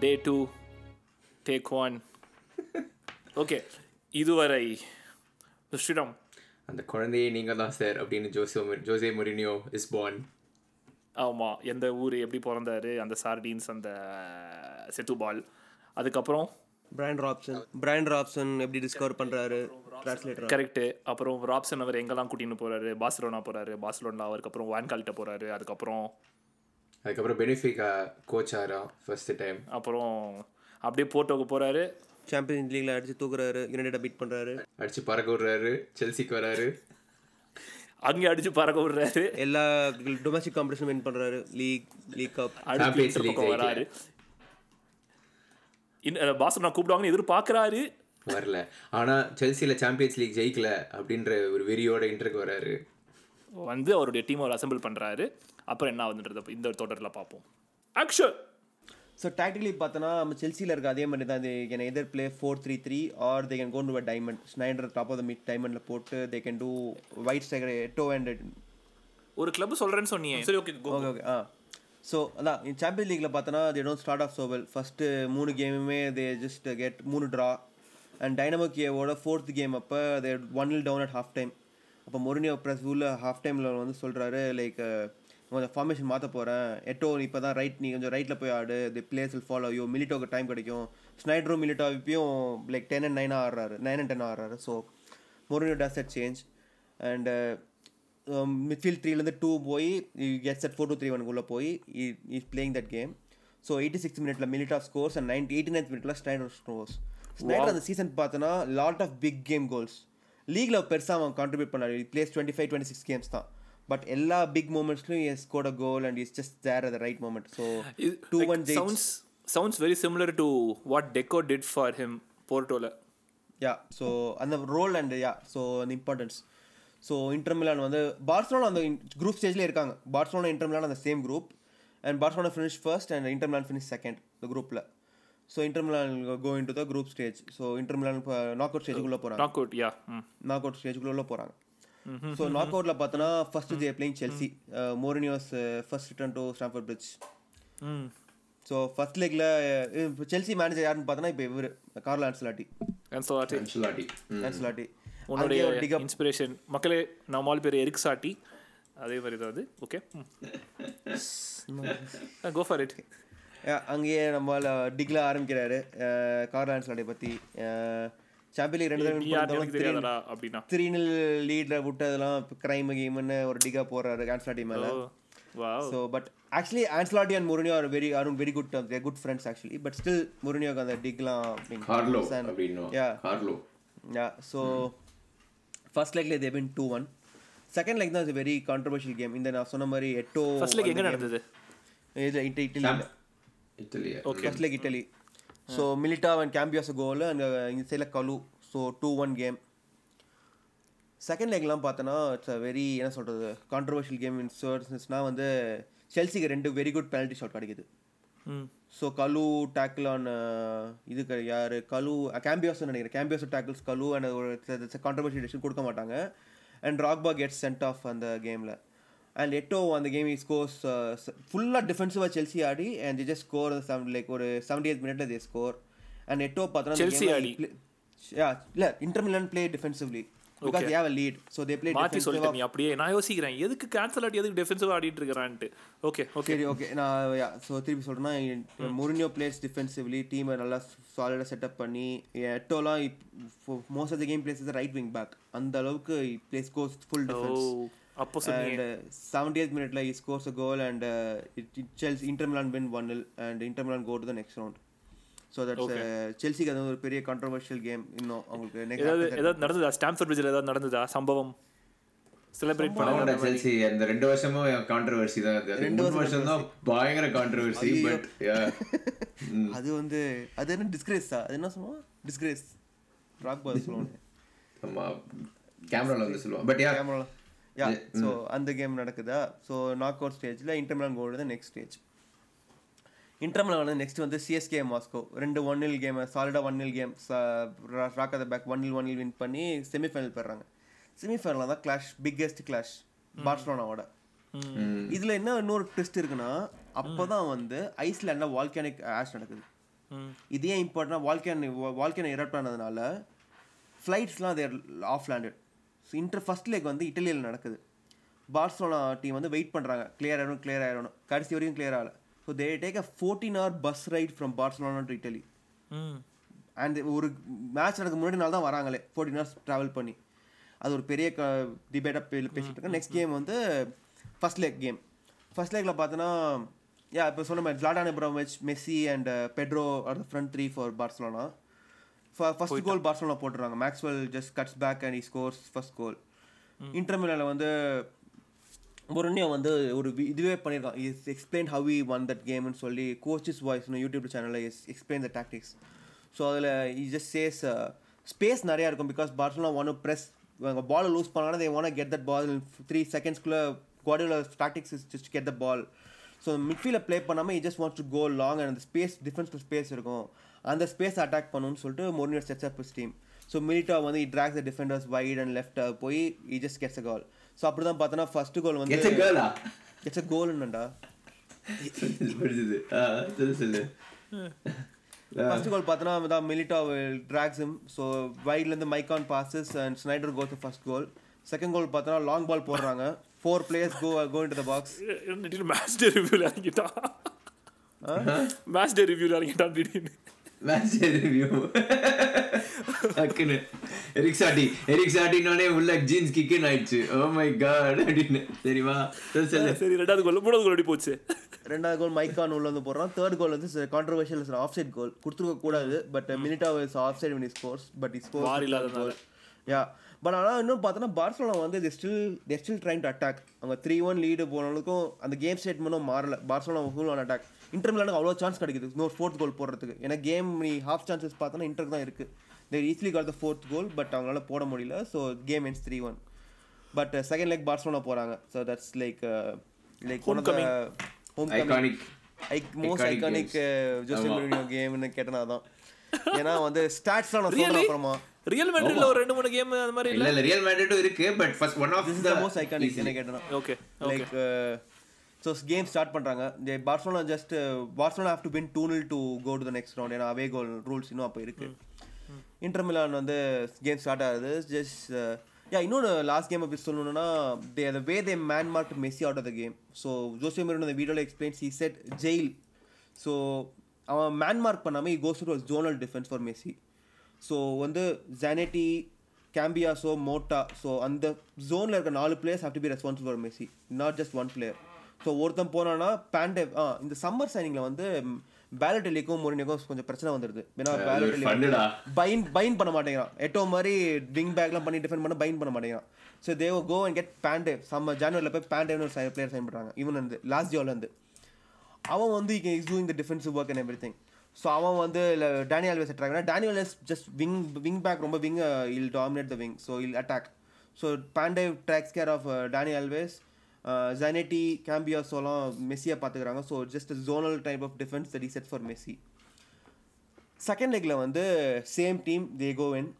Day two take one okay இதுவரை ஸ்ரீராம் அந்த குழந்தையே நீங்கள் தான் சார் அப்படின்னு José José Mourinho is born. ஆமாம் எந்த ஊர் எப்படி பிறந்தாரு அந்த சார்டீன்ஸ் அந்த செத்துபால் அதுக்கப்புறம்? பிராண்ட் ராப்சன் பிராண்ட் ராப்சன் எப்படி டிஸ்கவர் பண்றாரு டிரான்ஸ்லேட்டர் கரெக்டு அப்புறம் ராப்சன் அவர் எங்கெல்லாம் கூட்டின்னு போறாரு பார்சலோனா போறாரு பார்சலோனா அவருக்கப்புறம் வான்கால்கிட்ட போறாரு அதுக்கப்புறம் அதுக்கப்புறம் பெனிஃபிகா கோச் ஆரா ஃபர்ஸ்ட் டைம் அப்புறம் அப்படியே போட்டோக்கு போறாரு. சாம்பியன்ஸ் லீக்ல அடிச்சு தூக்குறாரு யுனைடெட் பீட் பண்றாரு. அடிச்சு பறக்க விடுறாரு செல்சிக்கு வராரு. அங்கே அடிச்சு பறக்க விடுறாரு எல்லா டொமஸ்டிக் காம்படிஷன் வின் பண்றாரு. லீக் லீக் கப் அடுத்து பக்கம். வராரு. இன்னும் பாசலோனா கூப்பிடுவாங்கன்னு எதிர்பார்க்கறாரு. வரல. ஆனா செல்சியில் சாம்பியன்ஸ் லீக் ஜெயிக்கல அப்படின்ற ஒரு வெறியோட இன்டருக்கு வராரு. வந்து அவருடைய டீம் அவர் அசெம்பிள் பண்றாரு. அப்புறம் என்ன ஆகுதுன்றத இந்த தொடரில் பார்ப்போம். ஆக்ஷன் ஸோ டாக்டிகலி பார்த்தோன்னா நம்ம செல்சியில் இருக்க அதே மாதிரி தான். Can either play four three three or they can go in to diamond Sneijder top of the mid டைமண்டில் போட்டு they can do wide striker Eto'o and ஒரு கிளப் சொல்றேன்னு சொன்னீங்க சரி okay okay okay ah so அதான் champion லீக்ல பார்த்தோன்னா they don't start off so well first மூணு கேமுமே தே ஜஸ்ட் கெட் மூணு ட்ரா அண்ட் டைனமோ கியோவோட ஃபோர்த் கேம் அப்போ they one nil down at half time அப்போ மொரினியோ ப்ரெஸ் உள்ள ஹாஃப் டைமில் வந்து சொல்கிறாரு லைக் கொஞ்சம் ஃபார்மேஷன் மாற்ற போகிறேன் எட்டோ இப்போ தான் ரைட் நீ கொஞ்சம் ரைட்டில் போய் ஆடு. The plays will follow you மிலிட்டோக்கு time கிடைக்கும். ஸ்னைட்ரோ மிலிட்டோ இப்பயும் லைக் டென் அண்ட் நைனாக ஆடுறாரு. நைன் அண்ட் டென் ஆடுறாரு. So Mourinho does at change and midfield த்ரீலேருந்து two போய் get set four two three ஒனுக்குள்ளே போய் is playing that game so eighty six மினிட்ல minute of scores and ninety eighty ninth மினிட்ல Sneijder scores Sneijder அந்த season பார்த்தோன்னா lot of big game goals லீக்ல பெருசாக அவன் contribute பண்ணாரு. Plays twenty five twenty six games தான். But எல்லா big மூமெண்ட்ஸ்லையும் is scored a goal and is just there at right moment so two one sounds sounds very similar to what Deco did for him போர்ட்டோல yeah so அந்த role and yeah so அந்த importance so Inter Milan வந்து Barcelona அந்த group ஸ்டேஜ்லேயே இருக்காங்க. Barcelona Inter Milan அந்த same group and Barcelona finish first and Inter Milan finish second இந்த குரூப்பில் so Inter Milan go in to the group stage so Inter Milan இப்போ knock out ஸ்டேஜுக்குள்ளே போகிறாங்க knock out yeah knock out ஸ்டேஜுக்குள்ளே போகிறாங்க so knock அவுட்டில் பார்த்தோன்னா first they playing Chelsea Mourinho's first return to Stamford Bridge hmm so first லெக்கில் Chelsea manager யாருன்னு பார்த்தோன்னா இப்போ இவர் Carl Ancelotti Ancelotti Ancelotti Ancelotti உன்னுடைய இன்ஸ்பிரேஷன் மக்களே நான் மால் பேர் எரிக் சாட்டி அதே மாதிரி தான் அது. ஓகே கோ ஃபார் இட் அங்கேயே நம்மளால டிக்ல ஆரம்பிக்கிறாரு கார்ல் ஆன்சலாட்டை பற்றி சாம்பியன் ரெண்டு தெரியாதடா அப்படின்னா. த்ரீ நில் லீட்ல விட்டதெல்லாம் கிரைம் கேம்னு ஒரு டிகா போறாரு ஆன்சலாட்டி மேலே. So but actually Ancelotti and Mourinho are very are very good terms good friends actually but still முருனியோக்கு அந்த டிக்லாம். Carlo yeah so first லெக்ல they win two one second leg தான் very controversial game இந்த நான் சொன்ன மாதிரி எட்டோ first like எங்க நடந்தது? இது Italy இட்டலியா first leg Italy so Milito and Cambiasso goal and இந்த சைடில் கலு so two one game second லெக்லாம் பார்த்தோன்னா இட்ஸ் அ வெரி என்ன சொல்கிறது கான்ட்ரவர்ஷியல் கேம் இன் சர்ஸ்னால் வந்து செல்சிக்கு ரெண்டு வெரி குட் பெனல்ட்டி ஷாட் கிடைக்குது. ஸோ கலு டேக்கிள் ஆன் இதுக்கு யார்? கலு கேம்பியாஸ் நினைக்கிறேன். கேம்பியாஸ் டேக்கிள்ஸ் கலு அண்ட் ஒரு கான்ட்ரவர்ஷியல் டிசிஷன் கொடுக்க மாட்டாங்க. And Drogba gets sent off அந்த கேமில் அண்ட் எட்டோ அந்த கேம் ஸ்கோர்ஸ் ஃபுல்லாக டிஃபென்சிவாக Chelsea Aadi and just score seven like ஒரு செவன்டி எயிட் மினிட்ல தே ஸ்கோர் அண்ட் எட்டோ ஆடி. பார்த்தோன்னா இல்லை Inter Milan play defensively because they've lead so they play சொல்லிட்டேன் நீ அப்படியே. நான் யோசிக்கிறேன் எதுக்கு கேன்சல் ஆட்டி எதுக்கு டிஃபென்சிவ் ஆடிட்டு இருக்கிறான்ட்டு. ஓகே ஓகே ஓகே நான் ஸோ திருப்பி சொல்கிறேன்னா முரினியோ பிளேஸ் டிஃபென்சிவ்லி டீமை நல்லா சாலிடாக செட்டப் பண்ணி எட்டோலாம் most of the game plays right wing back அந்த அளவுக்கு பிளேஸ் கோஸ் ஃபுல் டிஃபென்ஸ் அப்போ அண்ட் செவன்டி எய்த் மினிட்ல he scores a goal and Chelsea Inter Milan win one nil and Inter Milan go to the next round so that's செல்சிக்கு அது ஒரு பெரிய controversial game இன்னும் அவங்களுக்கு next ஏதாவது நடந்ததா? Stamford பிரிட்ஜில் ஏதாவது நடந்ததா? சம்பவம்? செலிப்ரேட் செல்சி அந்த ரெண்டு வருஷமும் கான்ட்ரவர்சி தான் மூணு வருஷம் தான் பயங்கர கான்ட்ரவர்சி பட் அது வந்து அது என்ன டிஸ்கிரேஸா அது என்ன சொல்லுவோம் டிஸ்கிரேஸ் ராக் பால் சொல்லுவாங்க. ஆமா கேமரால வந்து சொல்லுவான் but yeah camera yeah so அந்த கேம் நடக்குதா? ஸோ நாக் அவுட் ஸ்டேஜில் இன்டர்மிலான் கோல்டு தான் நெக்ஸ்ட் ஸ்டேஜ் இன்டர்மிலான் வந்து நெக்ஸ்ட் வந்து சிஎஸ்கே மாஸ்கோ ரெண்டு ஒன் இல் கேம் சாலிடாக one nil game rock the back one nil one nil win பண்ணி செமிஃபைனல் போயிடுறாங்க செமிஃபைனல் தான் கிளாஷ் பிக்கெஸ்ட் கிளாஷ் பார்சலோனாவோட. இதில் என்ன இன்னொரு ட்விஸ்ட் இருக்குன்னா அப்போ தான் வந்து ஐஸ்லாண்டில் வால்கானிக் ஆஷ் நடக்குது. இதே இம்பார்ட்டன்ட் வால்கேன் வால்கேன் எரப்ட் ஆனதுனால ஃப்ளைட்ஸ்லாம் there off landed Inter first leg வந்து இட்டலியில் நடக்குது. பார்சலோனா டீம் வந்து வெயிட் பண்ணுறாங்க கிளியர் ஆயிடும் கிளியர் ஆயிடும் கடைசி வரையும் கிளியர் ஆகல. So they take a fourteen hour bus ride from Barcelona to Italy and ஒரு மேட்ச் நடக்க முன்னாடி நாள் தான் வராங்களே. ஃபோர்டீன் ஹவர்ஸ் ட்ராவல் பண்ணி. அது ஒரு பெரிய டிபேட்டாக பேசிட்டு இருக்கேன். நெக்ஸ்ட் கேம் வந்து ஃபர்ஸ்ட் leg கேம் ஃபர்ஸ்ட் லேக்கில் பார்த்தோன்னா யா இப்போ சொன்ன மாதிரி Zlatan Ibrahimovic Messi and Pedro are the front three for Barcelona first goal Barcelona போட்டுறாங்க Maxwell just cuts back and he scores first goal இன்டர்மிலில் வந்து முரண்யா வந்து ஒரு இதுவே பண்ணியிருக்கான் is explain how we won that கேம்னு சொல்லி கோச்சஸ் வாய்ஸ்னு யூடியூப் சேனலில் is explain the tactics so அதில் இ ஜஸ்ட் சேஸ் ஸ்பேஸ் நிறையா இருக்கும் பிகாஸ் பார்சலோனா ஒன் ப்ரெஸ் அவங்க பால் லூஸ் பண்ணாலும் they want get that ball three செகண்ட்ஸ்க்குள்ளே Guardiola tactics is just get the ball so மிட்ஃபீல்டில் play பண்ணாமல் he just wants to go long and அந்த space defence space இருக்கும். அந்த space attack பண்ணணும்னு சொல்லிட்டு Mourinho sets up team so Milito வந்து he drags the defenders wide and left போய் he just gets a goal so அப்படி தான் பார்த்தோன்னா ஃபர்ஸ்ட் கோல் வந்து கெட்ஸ் கேர்ளா கெட்ஸ் அ சொல்லு சொல்லு. ஃபர்ஸ்ட் கோல் பார்த்தோன்னா தான் Milito drags him so வைட்லேருந்து Maicon passes and Sneijder goes first goal second goal பார்த்தோன்னா லாங் பால் போடுறாங்க. Four players go go in to the box match day ரிவ்யூல இறங்கிட்டான். Match day ரிவ்யூல இறங்கிட்டான் திடீர்னு. மேட்ச் ரிவ்யூ டக்குன்னு. Eric சாட்டி எரிக் சாட்டினோடனே உள்ள ஜீன்ஸ் கிக்குன்னு ஆயிடுச்சு. ஓ மை காட் அப்படின்னு. சொல்லு. சரி ரெண்டாவது கோல் மூணாவது கோல் போச்சு? ரெண்டாவது கோல் மைக்கான் உள்ள வந்து போடுறான். தேர்ட் கோல் வந்து கான்ட்ரவர்ஷியல் ஆஃப் சைட் கோல் கொடுத்துருக்க கூடாது but Milito is off side scores but VAR இல்லாததுனால. யா பட் ஆனால் இன்னும் பார்த்தோன்னா பார்சலோனா வந்து they still they still trying to attack அவங்க த்ரீ ஒன் லீடு போனவங்களுக்கும் அந்த கேம் ஸ்டேட்மெண்ட்டும் மாறல. Barcelona full on attack Inter மிலானுக்கு அவ்வளோ சான்ஸ் கிடைக்குது. இன்னொரு ஃபோர்த் கோல் போடுறதுக்கு. ஏன்னா கேம் நீ ஹாஃப் சான்சஸ் பார்த்தோன்னா இன்டர் தான் இருக்குது they easily got the fourth goal but அவங்களால போட முடியல. So game ends three one but second leg Barcelona போகிறாங்க so that's like like one of the home iconic most Iconic. Iconic José ஆமா. மோரினியோ கேம்னு கேட்டனா தான் ஏன்னா வந்து ஸ்டாட்ஸ்லாம் நான் சொல்றேன் அப்புறமா. ரியல் மேட்ரிட்ல ஒரு ரெண்டு மூணு கேம் அந்த மாதிரி இல்ல இல்ல? ரியல் மேட்ரிட்டும் இருக்கு but first one of the most iconic என்ன கேட்டனா okay like so game start பண்ணுறாங்க they Barcelona just Barcelona have to win two nil to go to the next round ஏன்னா அவே கோல் ரூல்ஸ் இன்னும் அப்போ இருக்கு. Inter Milan வந்து game start ஆகுது. Just yeah இன்னொன்று லாஸ்ட் கேம் அப்படி சொல்லணும்னா they the way they man mark Messi out of the game so José Mourinho இந்த வீடியோவில் explains he set jail so அவன் மேன் மார்க் பண்ணாமல் he goes to zonal defence for Messi so வந்து Zanetti Cambiasso Motta so அந்த ஜோனில் இருக்க நாலு players have to be responsible for Messi not just one player so ஒருத்தன் போனான்னா பேண்டே ஆ இந்த சம்மர் சைனிங்கில் வந்து பேலட்டெலிக்கும் மொரினிக்கும் கொஞ்சம் பிரச்சனை வந்துடுது ஏன்னா பேலட்டெலி பைன் பைன் பண்ண மாட்டேங்கிறான். எட்டோ மாதிரி விங் பேக்லாம் பண்ணி டிஃபெண்ட் பண்ண பைன் பண்ண மாட்டேங்கிறான். ஸோ தேவ கோ அண்ட் கெட் பேண்டே சம்ம ஜான்வரியில் போய் பேண்டேன்னு ஒரு பிளேயர் சைன் பண்ணுறாங்க இவன் வந்து லாஸ்ட் ஜியோலேருந்து அவன் வந்து is doing the defensive work and everything so அவன் வந்து Daniel Alves attack Daniel just wing wing back ரொம்ப wing will dominate the wing so will attack so Pandev takes care of Daniel Alves Zanetti கேம்பியாஸோலாம் மெஸ்ஸியாக பார்த்துக்கிறாங்க so just zonal type of defence that set for Messi second லெக்கில் வந்து same team they கோவென்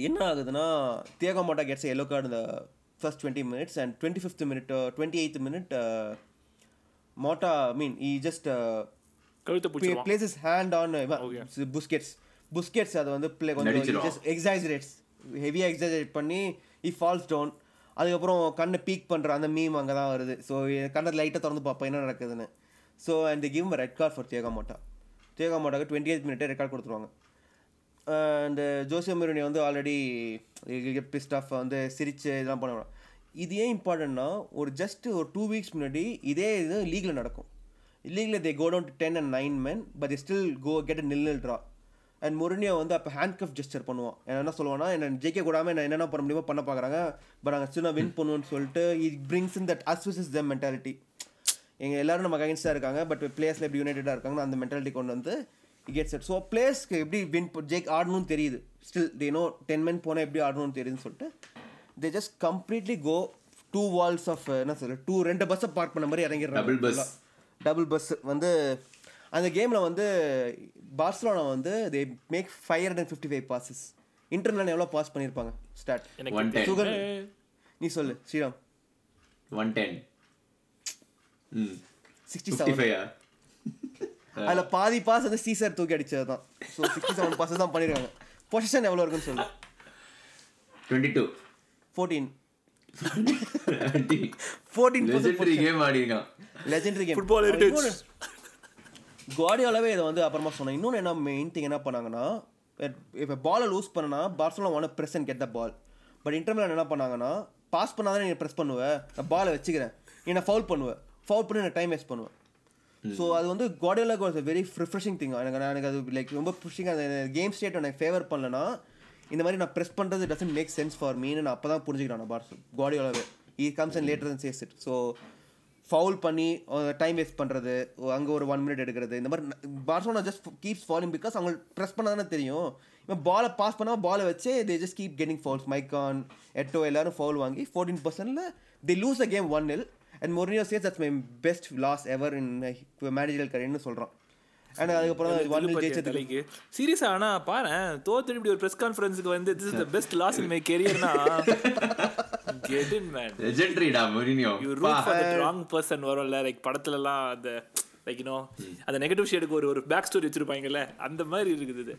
என்ன ஆகுதுன்னா Thiago Motta gets yellow card இந்த first twenty minutes and twenty fifth minute twenty eighth minute Motta mean he just கழுத்தை பிடிச்சிருவான். Places hand on. Busquets Busquets அதை வந்து play கொஞ்சம் எக்ஸாஜரேட்ஸ் ஹெவியாக எக்ஸாஜரேட் பண்ணி இ ஃபால்ஸ் டவுன் அதுக்கப்புறம் கண்ணை பீக் பண்ணுற அந்த மீம் அங்கே தான் வருது ஸோ கண்ணை லைட்டாக திறந்து பார்ப்போம் என்ன நடக்குதுன்னு. So and give red card for Thiago Motta Thiago மோட்டாக்கு twenty eight மினிட்டே ரெக்கார்ட் கொடுத்துருவாங்க. அண்ட் ஜோசியோ மிருனி வந்து ஆல்ரெடி பிஸ்ட் ஆஃப் வந்து சிரிச்சு இதெல்லாம் பண்ணுவாங்க இது ஏன் இம்பார்ட்டன்ட்னா ஒரு ஜஸ்ட் ஒரு டூ வீக்ஸ் முன்னாடி இதே இது லீகில் நடக்கும். லீகில் they go down to ten and nine men but they still go get a nil nil draw. And Mourinho வந்து அப்போ ஹேண்ட் கஃப் ஜெஸ்டர் பண்ணுவான். என்ன என்ன சொல்லுவான்னா என்ன ஜெயிக்க கூடாமல் என்ன என்னென்ன பண்ண முடியுமோ பண்ண பார்க்குறாங்க பட் நாங்கள் சின்ன வின் பண்ணுவோம்னு சொல்லிட்டு it brings in that as this is the mentality எங்கள் எல்லாரும் நம்ம அகைன்ஸ்டாக இருக்காங்க பட் பிளேயர்ஸில் எப்படி யுனைடடாக இருக்காங்க அந்த மென்டாலிட்டி கொண்டு வந்து கெட் செட் ஸோ பிளேயர்ஸ்க்கு எப்படி வின் ஜெயிக் ஆடணும்னு தெரியுது. Still they know ten men போனால் எப்படி ஆடணும்னு தெரியுதுன்னு சொல்லிட்டு they just completely go two walls of என்ன சொல்ல டூ ரெண்டு பஸ்ஸை பார்க் பண்ண மாதிரி இறங்கிடுறாங்க. Double bus. டபுள் பஸ் வந்து அந்த கேமில் வந்து பார்சலோனா வந்து they make five hundred and fifty five passes internal எவ்வளோ பாஸ் பண்ணியிருப்பாங்க ஸ்டார்ட் எனக்கு சுகர் நீ சொல்லு Sriram. One ten sixty seven அதுல பாதி பாஸ் வந்து சீசர் தூக்கி அடிச்சது தான் ஸோ சிக்ஸ்டி செவன் பாஸ் தான் பண்ணிருக்காங்க. பொசிஷன் எவ்வளோ இருக்குன்னு சொல்லு? Twenty two fourteen legendary game ஆடிருக்கான் legendary game Football heritage. குவாடியோலவே இதை வந்து அப்புறமா சொன்னேன். இன்னொன்று என்ன மெயின் திங் என்ன பண்ணாங்கன்னா இப்போ பாலை லூஸ் பண்ணனா Barcelona want press and get the ball but Inter Milan என்ன பண்ணாங்கன்னா பாஸ் பண்ணாதான் நீ ப்ரெஸ் பண்ணுவேன் நான் பாலை வச்சுக்கிறேன். நீ நான் ஃபவுல் பண்ணுவேன் ஃபவுல் பண்ணி நான் டைம் வேஸ்ட் பண்ணுவேன் ஸோ அது வந்து Guardiola was very refreshing thing எனக்கு நான் எனக்கு அது லைக் ரொம்ப புஷிங் அந்த கேம் ஸ்டேட் எனக்கு ஃபேவர் பண்ணலனா இந்த மாதிரி நான் ப்ரெஸ் பண்ணுறது doesn't make sense for mean நான் அப்போ தான் புரிஞ்சுக்கிறேன் நான் பார்ஸ் குவாடியோலாவே he comes and later then says it so foul பண்ணி டைம் வேஸ்ட் பண்ணுறது அங்கே ஒரு ஒன் மினிட் எடுக்கிறது இந்த மாதிரி Barcelona just keeps falling because அவங்க ப்ரெஸ் பண்ணால் தானே தெரியும். இவன் பாலை பாஸ் பண்ணால் பாலை வச்சு they just keep getting fouls Maicon Eto'o எல்லாரும் ஃபவுல் வாங்கி fourteen பர்சன்டில் the lose a game one nil and Mourinho says that's my best loss ever in manager கரியர்னு சொல்கிறான் அண்ட் அதுக்கப்புறம் ஒன் ஜெயிச்சதுக்கு சீரியஸா ஆனா பாரு தோத்துட்டு இப்படி ஒரு பிரஸ் கான்ஃபரன்ஸ்க்கு வந்து this is the best loss in my கெரியர்னா get in man லெஜெண்டரிடா Mourinho. You root for the wrong person வரும்ல லைக் படத்துல எல்லாம் அந்த லைக் யூனோ அந்த நெகட்டிவ் ஷேடுக்கு ஒரு ஒரு பேக் ஸ்டோரி வச்சிருப்பாங்கல்ல அந்த மாதிரி இருக்குது இது.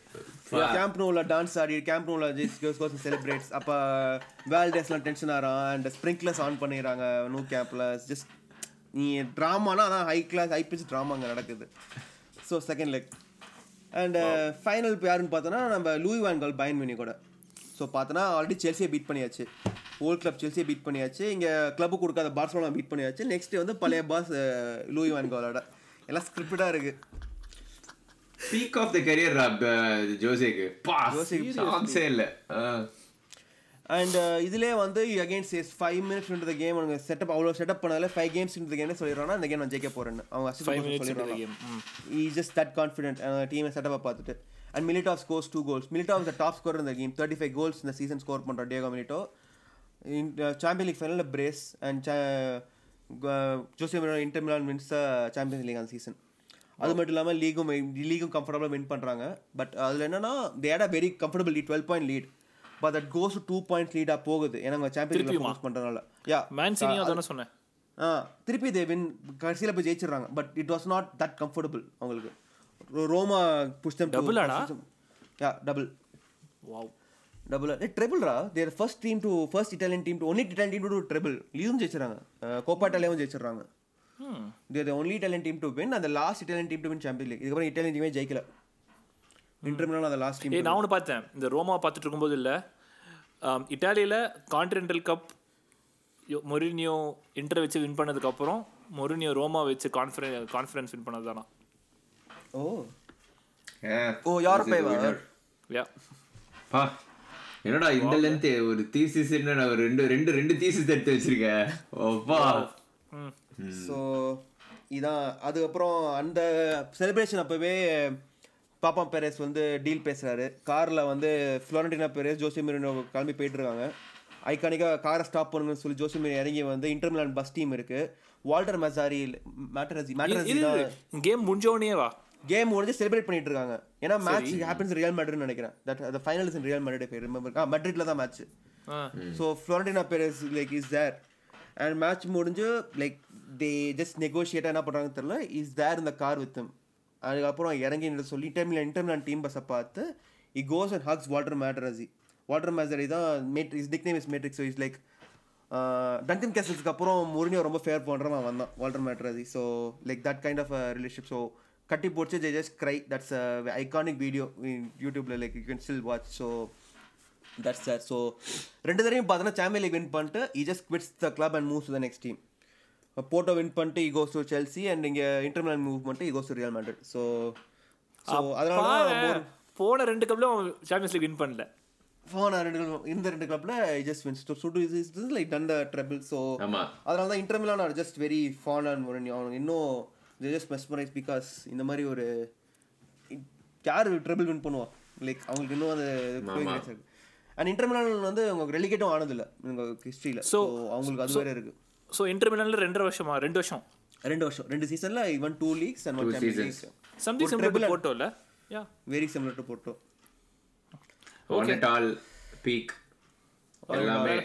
கேம்ப் நோவில் டான்ஸ் ஆடி கேம்ப் நோவில் ஜெயிஸ் கோஸ் கோஸ் செலிப்ரேட்ஸ் அப்போ வேல்டேஸ்லாம் டென்ஷன் ஆகிறான் அண்ட் ஸ்ப்ரிங்க்லர்ஸ் ஆன் பண்ணிடுறாங்க நூ கேம்பில் ஜஸ்ட் நீ ட்ராமானா அதான் high class high pitch drama அங்கே நடக்குது. So second leg and final யாருன்னு பார்த்தோன்னா நம்ம லூய் வான்கால் பயன் மினி கூட ஸோ பார்த்தோன்னா ஆல்ரெடி செல்சியை பீட் பண்ணியாச்சு. ஓல்ட் கிளப் செல்சியை பீட் பண்ணியாச்சு. இங்கே கிளப்பு கொடுக்காத பார்சலோனா பீட் பண்ணியாச்சு. நெக்ஸ்ட் வந்து பழைய பாஸ் லூய் வான்காலோட எல்லாம் ஸ்கிரிப்டாக இருக்குது பீக் ஆஃப் த கரியர் ஜோசேக்கு. பா ஜோசேக்கு சான்ஸே இல்ல. அண்ட் இதுலேயே வந்து அகைன்ஸ்ட் சேஸ் ஃபைவ் மினிட்ஸ் இந்த கேம் அவங்க செட்டப் அவ்வளோ செட்டப் பண்ணால ஃபைவ் கேம்ஸ் இந்த கேம் சொல்லிடுறாங்கன்னா இந்த கேம் நான் ஜெயிக்க போறேன்னு. அவங்க சொல்லிடுறாங்க. Game he just that confident டீமை செட்டப்பை பார்த்துட்டு. And Milito scores two goals Milito the top score இந்த கேம் தேர்ட்டி ஃபைவ் கோல்ஸ் இந்த சீசன் ஸ்கோர் பண்ணுற Diego Milito champion league ஃபைனலில் brace and Jose Inter Milan wins champions league அந்த season அது மட்டும் இல்லாமல் லீகும் லீகும் கம்ஃபர்டபுளாக வின் பண்ணுறாங்க பட் அதில் என்னன்னா they had a very comfortable lead twelve point lead but that goes two point லீடாக போகுது. ஏன்னா அவங்க சாம்பியன் லீக் பண்ணுறதுனால யா மேன் சினியும் அதானே சொன்னேன். ஆ திருப்பி தே வின் கடைசியில் போய் ஜெயிச்சிடுறாங்க. But it was not that comfortable அவங்களுக்கு. ரோமா புஷ் தம் ஆடா? Yeah double wow double ட்ரிபிள்ரா their first team to first Italian team to only Italian team to triple லீவும் ஜெயிச்சிடறாங்க. Coppa இட்டாலியாவும் ஜெயிச்சிடுறாங்க. Their only Italian team to win அந்த last Italian team to win champion league இதுக்கப்புறம் Italian டீமே ஜெயிக்கல. இன்டர்மினல் அந்த last team நான் ஒன்று பார்த்தேன். இந்த ரோமா பார்த்துட்டு இருக்கும்போது இல்லை. இட்டாலியில் கான்டினென்டல் கப் மொரினியோ இன்டர் வச்சு வின் பண்ணதுக்கப்புறம் மொரினியோ ரோமா வச்சு கான்ஃபரன் கான்ஃபரன்ஸ் வின் பண்ணது தானா? ஓ. Yeah. ஓ, யார். யா. பா என்னடா இந்த லென்த் ஒரு தீசிஸ் என்ன ஒரு ரெண்டு ரெண்டு ரெண்டு தீசிஸ் எடுத்து வச்சிருக்க. ஓப்பா. ஸோ இதான். அதுக்கப்புறம் அந்த செலிப்ரேஷன் அப்போவே பாப்பா பெரேஸ் வந்து டீல் பேசுகிறாரு காரில் வந்து ஃப்ளோரண்டினா பெரேஸ் ஜோசி மெரினோ கிளம்பி போயிட்டு இருக்காங்க ஐகானிக்காக காரை ஸ்டாப் பண்ணுங்கன்னு சொல்லி ஜோசி மெரினோ இறங்கி வந்து இன்டர்மிலான் பஸ் டீம் இருக்கு. Walter Materazzi Materazzi Materazzi game முடிஞ்சோடனே வா. கேம் முடிஞ்சு செலிப்ரேட் பண்ணிட்டு இருக்காங்க ஏன்னா மேட்ச் ஹேப்பன்ஸ் ரியல் மேட்ரிட்னு நினைக்கிறேன். தட் அந்த ஃபைனல் இன் ரியல் மேட்ரிட் பேர் ரிமெம்பர் ஆ மேட்ரிட்ல தான் match so Florentino Perez like is there and match முடிஞ்சு லைக் தே ஜஸ்ட் நெகோஷியேட்டாக என்ன பண்ணுறாங்கன்னு தெரியல. இஸ் தேர் இந்த கார் வித் அதுக்கப்புறம் இறங்கி நின்று சொல்லி டைமில் இன்டர்னல் டீம் பஸ்ஸை பார்த்து he goes and hugs Walter Materazzi Walter Materazzi தான் Materazzi is name is Materazzi so is like Duncan கேசல்ஸ்க்கு அப்புறம் முருனியோ ரொம்ப ஃபேர் பண்ணுறவன் வந்தான் Walter Materazzi so like that kind of relation so கட்டி போச்சு J just cry that's iconic video யூடியூப்பில் like you can still watch so that's sir so ரெண்டு தடவையும் பார்த்தோன்னா சாம்பியன் லீக் வின் பண்ணிட்டு he just quits the club and moves the next team Porto win பண்ணிட்டு he goes to Chelsea and இங்கே இன்டர்மினல் move பண்ணிட்டு he goes to Real Madrid so so அதனால போன ரெண்டு கப்லையும் சாம்பியன்ஸ் லீக் வின் பண்ணல. ஃபோன் ரெண்டு club- இந்த ரெண்டு கிளப்ல ஜஸ்ட் வின்ஸ் டு சுடு is like done the treble so அதனால தான் Inter Milan are just very fan and Mourinho அவங்க இன்னும் ஜஸ்ட் மெஸ்மரைஸ் பிகாஸ் இந்த மாதிரி ஒரு யார் ட்ரிபிள் வின் பண்ணுவா? லைக் அவங்களுக்கு இன்னும் அந்த அண்ட் இன்டர்மிலான் வந்து அவங்க ரெலிகேட்டும் ஆனதில்ல. உங்க ஹிஸ்ட்ரியில் ஸோ அவங்களுக்கு அது வேற இருக்கு. ஸோ இன்டர் மிலான்ல ரெண்டரை வருஷமா? ரெண்டு வருஷம். ரெண்டு வருஷம். ரெண்டு சீசன்ல even two leagues and one. League something simple போட்டோம்ல yeah very similar to Porto one at all peak எல்லாமே.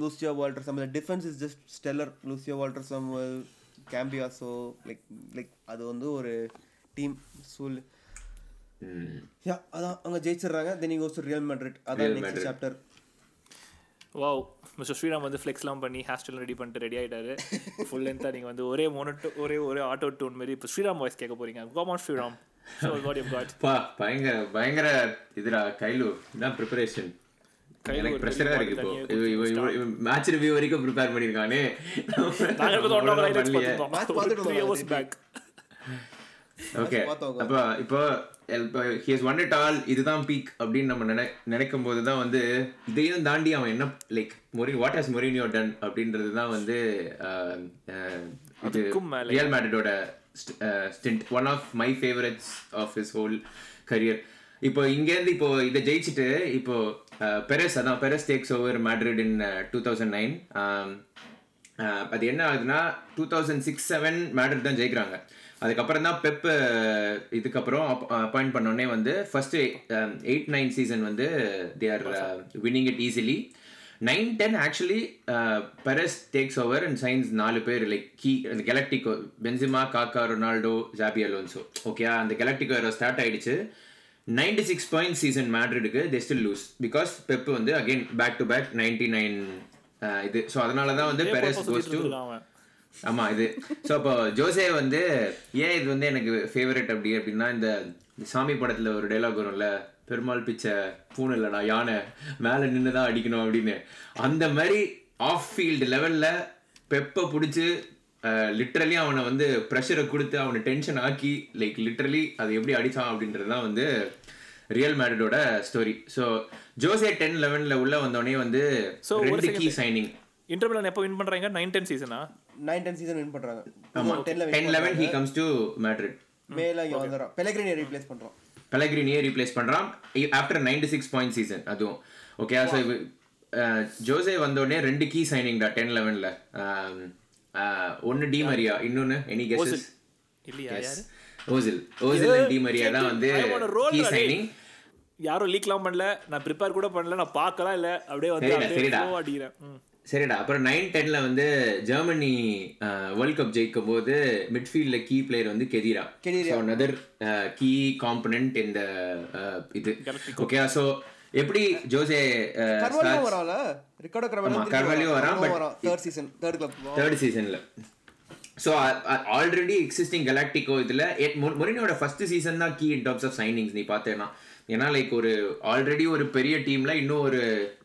Lucio Walter Samuel defence is just stellar Lucio Walter Samuel Cambiasso like like அது வந்து ஒரு டீம் சூல் yeah அதான். அவங்க ஜெயிச்சிடுறாங்க. Then இங்க goes Real Madrid அதான் Real next. Chapter wow mister Sriram வந்து ஃப்ளெக்ஸ்லாம் பண்ணி ஹேர் ஸ்டைல் ரெடி பண்ணிட்டு ரெடி ஆயிட்டாரு. ஃபுல் லென்த்தாக நீங்கள் வந்து ஒரே மோனோ ஒரே ஒரே ஆட்டோ டூன் மாதிரி இப்போ ஸ்ரீராம் வாய்ஸ் கேட்க போறீங்க. Come on Sriram so what you got பா பயங்கர பயங்கர இதுடா கைலு. இதான் ப்ரிப்பரேஷன் கைலு எனக்கு ஒரு ப்ரெஷரா இருக்கு இப்போ. மேட்ச் ரிவ்யூ வரைக்கும் ப்ரிப்பேர் பண்ணிருக்கானே. ஓகே அப்போ இப்போ இப்போ ஹியஸ் ஒன் இட் ஆல் இதுதான் பீக் அப்படின்னு நம்ம நினை நினைக்கும் போது தான் வந்து இதையும் தாண்டி அவன் என்ன லைக் மொரி வாட் ஹஸ் மொரினியோ டன் அப்படின்றது தான் வந்து இது. Real மேட்ரிடோட stint one of my favourites of his whole career இப்போ இங்கேருந்து இப்போ இதை ஜெயிச்சுட்டு இப்போ பெரஸ் அதான் Perez takes over Madrid in two thousand nine அது என்ன ஆகுதுன்னா two thousand six seven Madrid தான் ஜெயிக்கிறாங்க. அதுக்கப்புறம் தான் பெப் இதுக்கப்புறம் அப்பாயிண்ட் பண்ணோடனே வந்து ஃபர்ஸ்ட் எயிட் நைன் சீசன் வந்து they are winning it easily nine ten actually Perez takes over and signs நாலு பேர் லைக் கீ அந்த galactico Benzema Kaka Ronaldo Xabi Alonso okay அந்த கெலக்டிகோ ஸ்டார்ட் ஆயிடுச்சு. Ninety six point season மேட்ரிடுக்கு they still lose because Pep வந்து again back to back ninety nine இது. So அதனால தான் வந்து பெரஸ் கோஸ் டு அவன் ஆமா இது. ஸோ அப்போ ஜோசே வந்து ஏன் இது வந்து எனக்கு ஃபேவரட் அப்படி? அப்படின்னா இந்த சாமி படத்துல ஒரு டைலாக் வரும்ல பெருமாள் பிச்சை பூனை இல்லடா யானை மேலே நின்று தான் அடிக்கணும் அப்படின்னு. அந்த மாதிரி ஆஃப் ஃபீல்டு லெவல்ல பெப்பை பிடிச்சி லிட்ரலி அவனை வந்து ப்ரெஷரை கொடுத்து அவனை டென்ஷன் ஆக்கி லைக் லிட்ரலி அது எப்படி அடிச்சான் அப்படின்றது தான் வந்து ரியல் மேரிடோட ஸ்டோரி ஸோ ஜோசே டென் லெவனில் உள்ள வந்தோடனே வந்து. சைனிங் இன்டர்மிலான் எப்போ வின் பண்றாங்க? நைன் டென் சீசனா நைன் டென் சீசன் வின் பண்றாங்க. Ten eleven he comes to Madrid மேல இங்க வந்துடுறான். பெலக்ரினி ரீப்ளேஸ் பண்றோம் பெலக்ரினியே ரீப்ளேஸ் பண்றான். After ninety six point season அதுவும். ஓகே ஸோ ஜோசே வந்தோடனே ரெண்டு கீ சைனிங்டா டென் லெவனில் ஒன்னு டி மரியா இன்னொன்னு எனி கெஸஸ் இல்லையா யாரு? ஓசில் டி மரியா தான் வந்து கீ. சைனிங் யாரும் லீக்லாம் பண்ணல நான் ப்ரிப்பேர் கூட பண்ணல நான் பார்க்கலாம் இல்ல அப்படியே வந்து அப்படியே அடிக்கிறேன். சரிடா அப்புறம் நைன் டென்ல வந்து ஜெர்மனி வேர்ல்ட் கப் ஜெயிக்கும் போது மிட்ஃபீல்ட்ல கீ பிளேயர் வந்து Khedira? Khedira. another key component இந்த இது. ஓகே ஸோ எப்படி Jose Carvalho Ricardo Varane, but- Varane. Third season third club third சீசன்ல ஸோ ஆல்ரெடி எக்ஸிஸ்டிங் கலாக்டிகோ இதுல மொரினோட ஃபர்ஸ்ட் சீசன் தான் key in terms of signings நீ பார்த்தேன்னா. ஏன்னா லைக் ஒரு ஆல்ரெடி ஒரு பெரிய டீம்ல இன்னும் ஒரு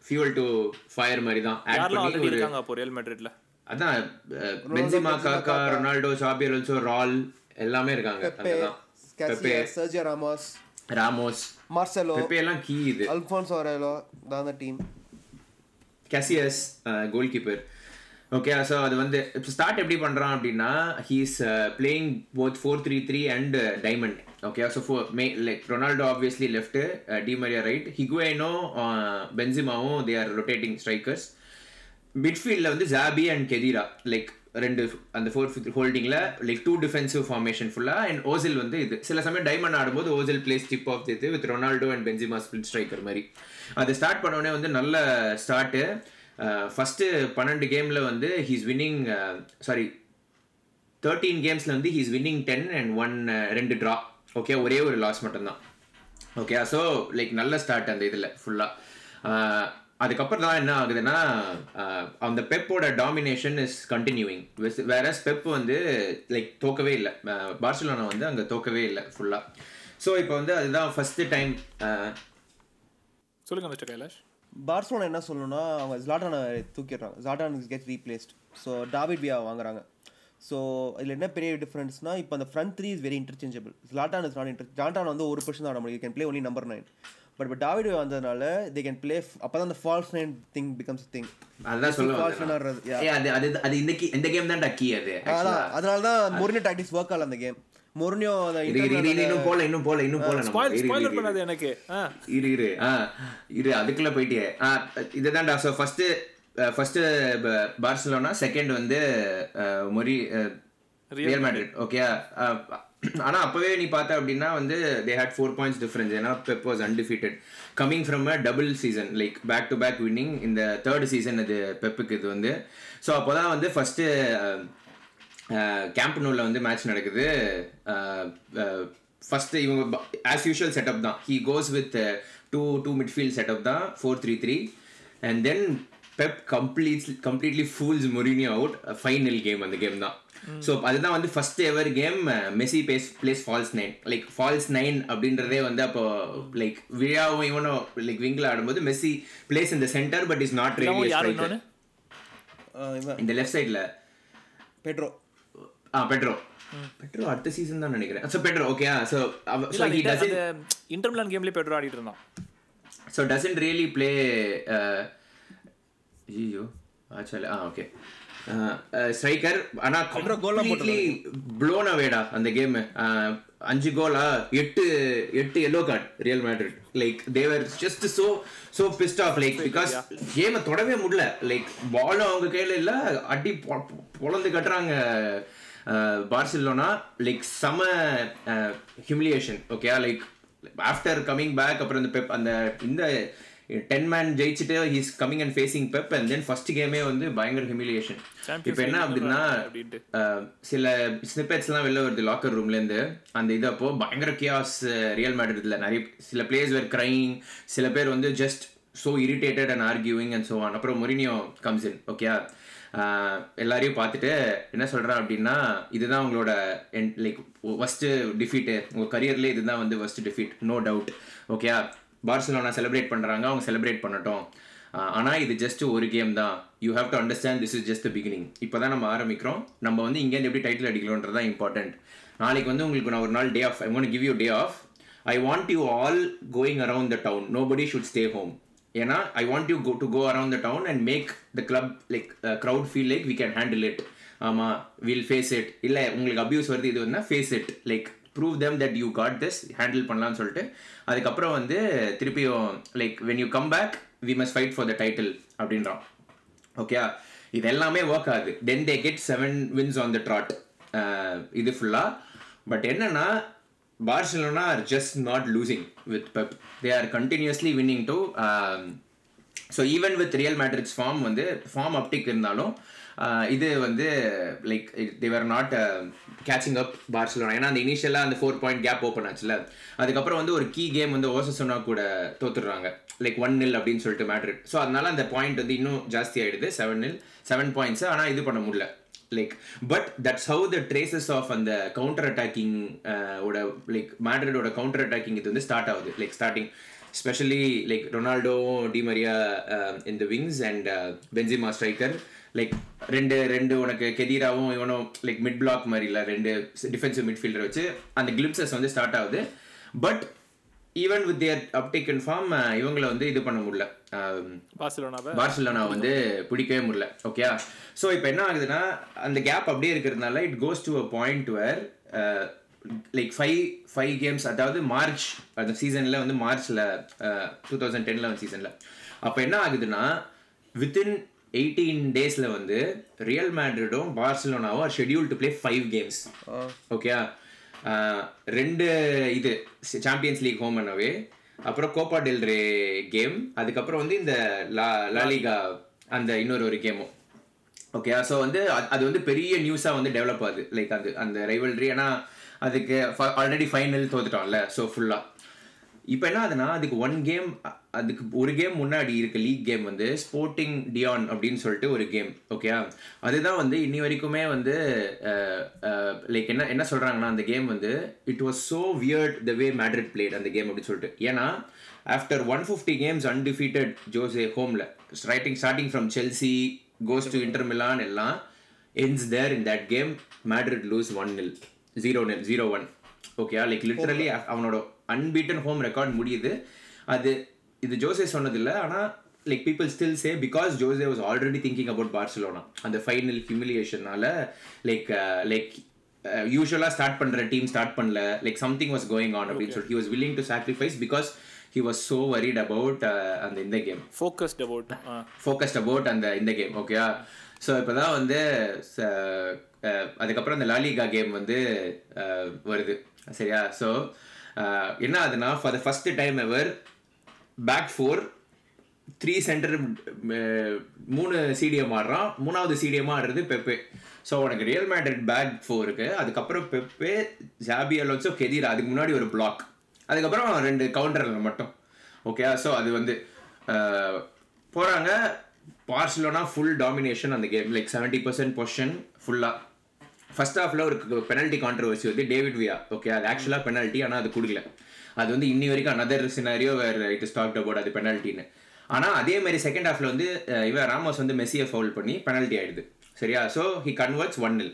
ஃபியூல் டு ஃபயர் மாதிரி தான் ஆட் பண்ணி ஒரு இருக்காங்க அப்போ ரியல் மேட்ரிட்ல அதான் Benzema Kaka Ronaldo Shafi also ரால் எல்லாமே இருக்காங்க பெப்பே அங்கதான் Pepe Sergio Ramos Ramos Marcelo Pepe எல்லாம் கீ இது. அல்ஃபான்சோ அரேலோ தான் அந்த team Casillas goal keeper okay so அது வந்து இப்போ ஸ்டார்ட் எப்படி பண்ணுறான் அப்படின்னா he's playing both four three three and diamond okay so four may like Ronaldo obviously left Di Maria right Higuain பென்சிமாவும் they are rotating strikers மிட்ஃபீல்டில் வந்து Xabi and Khedira like ரெண்டு அந்த ஃபோர் ஹோல்டிங்கில் லைக் டூ டிஃபென்சிவ் ஃபார்மேஷன் ஃபுல்லாக and Ozil வந்து இது சில சமயம் டைமண்ட் ஆடும்போது ஓசில் பிளேஸ் டிப் ஆஃப் இது with Ronaldo and Benzema split striker மாதிரி. அது ஸ்டார்ட் பண்ணோடனே வந்து நல்ல ஸ்டார்ட்டு Uh, ஃபஸ்ட்டு பன்னெண்டு கேமில் வந்து ஹீஸ் வின்னிங் சாரி தேர்ட்டீன் கேம்ஸில் வந்து he's winning ten and one ரெண்டு ட்ரா ஓகே ஒரே ஒரு லாஸ் மட்டும்தான். ஓகே ஸோ லைக் நல்ல ஸ்டார்ட் அந்த இதில் ஃபுல்லாக uh, அதுக்கப்புறம் தான் என்ன ஆகுதுன்னா uh, அந்த பெப்போட டாமினேஷன் இஸ் கண்டினியூவிங் வேற பெப் வந்து லைக் தோக்கவே இல்லை. பார்சிலோனா வந்து அங்கே தோக்கவே இல்லை ஃபுல்லாக ஸோ இப்போ வந்து அதுதான் ஃபஸ்ட்டு டைம் சொல்லுங்கள் மிஸ்டர் கைலாஷ். பார்சலோனா என்ன சொல்லணும்னா அவங்க ஜாட்டானை தூக்கிடுறாங்க. Zlatan get replaced so David Villa வாங்குறாங்க. ஸோ இதில் என்ன பெரிய டிஃப்ரென்ஸ்னா இப்போ அந்த front three is very interchangeable Zlatan is not inter Zlatan வந்து ஒரு பொசிஷன் தான் ஆட முடியும். Can play only number nine but இப்போ டாவிட் வந்ததுனால தே கேன் ப்ளே அப்போ தான் அந்த false nine thing becomes thing false சொல்லுவாங்க. அது அது அது இந்த கேம் தான் டக்கி அது. அதான் அதனால தான் மொரினியோ டாக்டிக்ஸ் ஒர்க் ஆகல அந்த கேம் மொரினியோ இரு, இரு, இரு, இன்னும் போல இன்னும் போல இன்னும் போல நம்ம. ஸ்பாயில். பண்ணாது எனக்கு. இரு இரு. ஆ இரு அதுக்குள்ள போயிட்டியே. ஆ இதுதான்டா. So first first Barcelona second வந்து மொரி ரியல் மேட்ரிட் ஓகே ஆனா அப்பவே நீ பார்த்த அப்படின்னா வந்து they had four points difference ஏன்னா Pep was undefeated coming from a double season like back to back winning இந்த தேர்ட் சீசன் அது பெப்புக்கு இது வந்து. ஸோ அப்போதான் வந்து ஃபர்ஸ்ட் கேம்ப் நூலில் வந்து மேட்ச் நடக்குது. ஃபர்ஸ்ட் இவங்க ஆஸ் யூஷுவல் செட்டப் தான். He goes with two two midfield setup தான். Four three three and then Pep complete completely fools Mourinho out final game அந்த கேம் தான். ஸோ அதுதான் வந்து first ever game Messi base plays false nine like false nine அப்படின்றதே வந்து அப்போ like விழாவும் இவனும் லைக் விங்கில் ஆடும்போது மெஸ்ஸி பிளேஸ் இந்த centre but is not ready இவன். இந்த லெஃப்ட் சைடில் பெட்ரோ ஆ பெட்ரோ. பெட்ரோ அடுத்த சீசன் தான் நினைக்கிறேன். So Pedro okay so so he doesn't Milan கேம்லயே Pedro ஆடிட்டு இருந்தான். ஸோ டசன்ட் ரியலி ப்ளே ஐயோ ஆச்சால ஆ ஓகே ஸ்ட்ரைக்கர் ஆனால் கம்ப்ளீட்லி ப்ளோன் அவேடா அந்த கேம் அஞ்சு கோலா எட்டு எட்டு yellow card Real Madrid like Thevar just so so pissed off like because கேமை தொடவே முடியல. லைக் பாலும் அவங்க கையில் இல்லை அடி பொ- பொ- பொளந்து கட்டுறாங்க Barcelona like some humiliation okay like after coming back அப்புறம் இந்த பெப் அந்த இந்த டென் மேன் ஜெயிச்சுட்டு he's coming and facing Pep and then first கேமே வந்து பயங்கர ஹியூமிலியேஷன் இப்போ என்ன அப்படின்னா சில ஸ்னிப்பெட்ஸ்லாம் வெளில வருது லாக்கர் ரூம்லேருந்து அந்த இது அப்போ பயங்கர கியாஸ் ரியல் மேட்ரிட்ல நிறைய சில பிளேயர்ஸ் வேர் கிரைங் சில பேர் வந்து just so irritated and arguing and so on அப்புறம் மொரினியோ கம்ஸ் இன் ஓகே எல்லாரையும் பார்த்துட்டு என்ன சொல்கிறேன் அப்படின்னா இதுதான் உங்களோட லைக் ஃபஸ்ட்டு டிஃபீட்டு உங்கள் கரியர்லேயே இதுதான் வந்து first defeat no doubt okay Barcelona celebrate பண்ணுறாங்க அவங்க செலிப்ரேட் பண்ணட்டும். ஆனால் இது ஜஸ்ட் ஒரு கேம் தான். You have to understand this is just the beginning இப்போ தான் நம்ம ஆரம்பிக்கிறோம். நம்ம வந்து இங்கேருந்து எப்படி டைட்டில் அடிக்கலான்றது தான் இம்பார்ட்டன்ட் நாளைக்கு வந்து உங்களுக்கு நான் ஒரு நாள் day off I one give you day off I want you all going around the town nobody should stay home ஏன்னா I want you go to go around the town and make the club like crowd feel like we can handle it ஆமாம் will face it இல்லை உங்களுக்கு abuse வருது இது வந்து face it like prove them that you got this handle பண்ணலான்னு சொல்லிட்டு. அதுக்கப்புறம் வந்து திருப்பியும் like when you come back we must fight for the title அப்படின்றான். ஓகே இது எல்லாமே ஒர்க் ஆகுது. Then they get seven wins on the trot இது ஃபுல்லாக பட் என்னன்னா Barcelona are just not losing with Pep they are continuously winning too so even with Real Madrid's form வந்து form அப்டிக் இருந்தாலும் uh, இது வந்து like they're not catching up Barcelona ஏன்னா அந்த இனிஷியலாக அந்த ஃபோர் பாயிண்ட் கேப் ஓப்பன் ஆச்சுல அதுக்கப்புறம் வந்து ஒரு கீ கேம் வந்து ஓசசோனா கூட தோத்துடுறாங்க. லைக் ஒன் நில் அப்படின்னு சொல்லிட்டு மேட்ரிட் ஸோ அதனால அந்த பாயிண்ட் வந்து இன்னும் ஜாஸ்தி ஆயிடுது. செவன் நில் செவன் பாயிண்ட்ஸ் ஆனால் இது பண்ண முடியல. Like but that's how the traces of அந்த கவுண்டர் அட்டாக்கிங் ஓட லைக் மேட்ரிடோட கவுண்டர் அட்டாக்கிங் இது வந்து ஸ்டார்ட் ஆகுது. லைக் ஸ்டார்டிங் ஸ்பெஷலி லைக் ரொனால்டோவும் டிமரியா இந்த wings and Benzema striker like ரெண்டு ரெண்டு உனக்கு கெதீராவும் இவனும் லைக் மிட் பிளாக் மாதிரி இல்லை ரெண்டு டிஃபென்சிவ் மிட்ஃபீல்டர் வச்சு அந்த கிளிப்சஸ் வந்து ஸ்டார்ட் ஆகுது. But even with their uptake and form இவங்களை வந்து இது பண்ண முடியல. பார்சிலோனாவை? பார்சலோனா வந்து பிடிக்கவே முடியல. ஓகே ஸோ இப்போ என்ன ஆகுதுன்னா அந்த கேப் அப்படியே இருக்கிறதுனால it goes to a point where like five five games அதாவது மார்ச் அந்த சீசனில் வந்து மார்ச்சில் டூ தௌசண்ட் டென் லெவன் சீசனில் அப்போ என்ன ஆகுதுன்னா வித்தின் எயிட்டீன் டேஸில் வந்து ரியல் மேட்ரிடும் பார்சலோனாவும் schedule to play five games okay ரெண்டு இது சாம்பியன்ஸ் லீக் ஹோம் அனவே அப்புறம் கோப்பா டெல் ரே கேம் அதுக்கப்புறம் வந்து இந்த லா லாலிகா அந்த இன்னொரு ஒரு கேமும் ஓகே ஸோ வந்து அது- அது வந்து பெரிய நியூஸாக வந்து டெவலப் ஆகுது. லைக் அது அந்த ரைவல்ரி ஏன்னா அதுக்கு ஆல்ரெடி ஃபைனல் தோத்துட்டோம்ல ஸோ ஃபுல்லாக இப்போ என்ன ஆகுதுன்னா அதுக்கு ஒன் கேம் அதுக்கு ஒரு கேம் முன்னாடி இருக்க லீக் கேம் வந்து ஸ்போர்ட்டிங் டியான் அப்படின்னு சொல்லிட்டு ஒரு கேம் ஓகே அதுதான் வந்து இன்னி வரைக்குமே வந்து லைக் என்ன என்ன சொல்கிறாங்கன்னா அந்த கேம் வந்து it was so weird the way Madrid played அந்த கேம் அப்படின்னு சொல்லிட்டு. ஏன்னா after one fifty games undefeated Jose ஹோமில் straightening starting from Chelsea goes to Inter Milan எல்லாம் ends there in that game madrid lose 1 nil 0 nil 0 1 okay like literally அவனோட unbeaten home record முடியுது. அது இது ஜோசே சொன்னதில்லை ஆனால் like people still say because Jose was already thinking about Barcelona அந்த final ஹியூமிலியேஷனால like like யூஸ்வலாக ஸ்டார்ட் பண்ணுற டீம் ஸ்டார்ட் பண்ணல. Like something was going on அப்படின்னு சொல்லிட்டு he was willing to sacrifice because he was so worried about uh, அந்த இந்த game focused about focused about அந்த இந்த கேம் ஓகேயா ஸோ இப்போ தான் வந்து ச- அஹ், அதுக்கப்புறம் அந்த லாலிகா கேம் வந்து அஹ், வருது. சரியா? ஸோ என்ன ஆகுதுன்னா for the first time ever back four three center மூணு சிடிஎம் ஆடுறான். மூணாவது சிடிஎம் ஆடுறது பெப்பே ஸோ உனக்கு ரியல் மேட்ரிட் பேக் ஃபோருக்கு அதுக்கப்புறம் பெப்பே ஜாபி அலோன்ஸோ கெதிரா அதுக்கு முன்னாடி ஒரு பிளாக் அதுக்கப்புறம் ரெண்டு கவுண்டரில் மட்டும். ஓகே ஸோ அது வந்து போகிறாங்க பார்சலோனா ஃபுல் டாமினேஷன் அந்த game like seventy percent possession ஃபுல்லாக ஃபர்ஸ்ட் ஆஃப்ல ஒரு பெனல்ட்டி கான்ட்ரவர்சி வந்து டேவிட் வியா ஓகே அது ஆக்சுவலாக பெனல்ட்டி ஆனால் அது கொடுக்கல. அது வந்து இன்னி வரைக்கும் another scenario where it is talked about அது பெனல்ட்டின்னு ஆனால் அதே மாதிரி செகண்ட் ஹாஃப்ல வந்து இவன் ராமோஸ் வந்து மெஸ்ஸியை ஃபவுல் பண்ணி பெனல்ட்டி ஆயிடுது. சரியா? So he converts one nil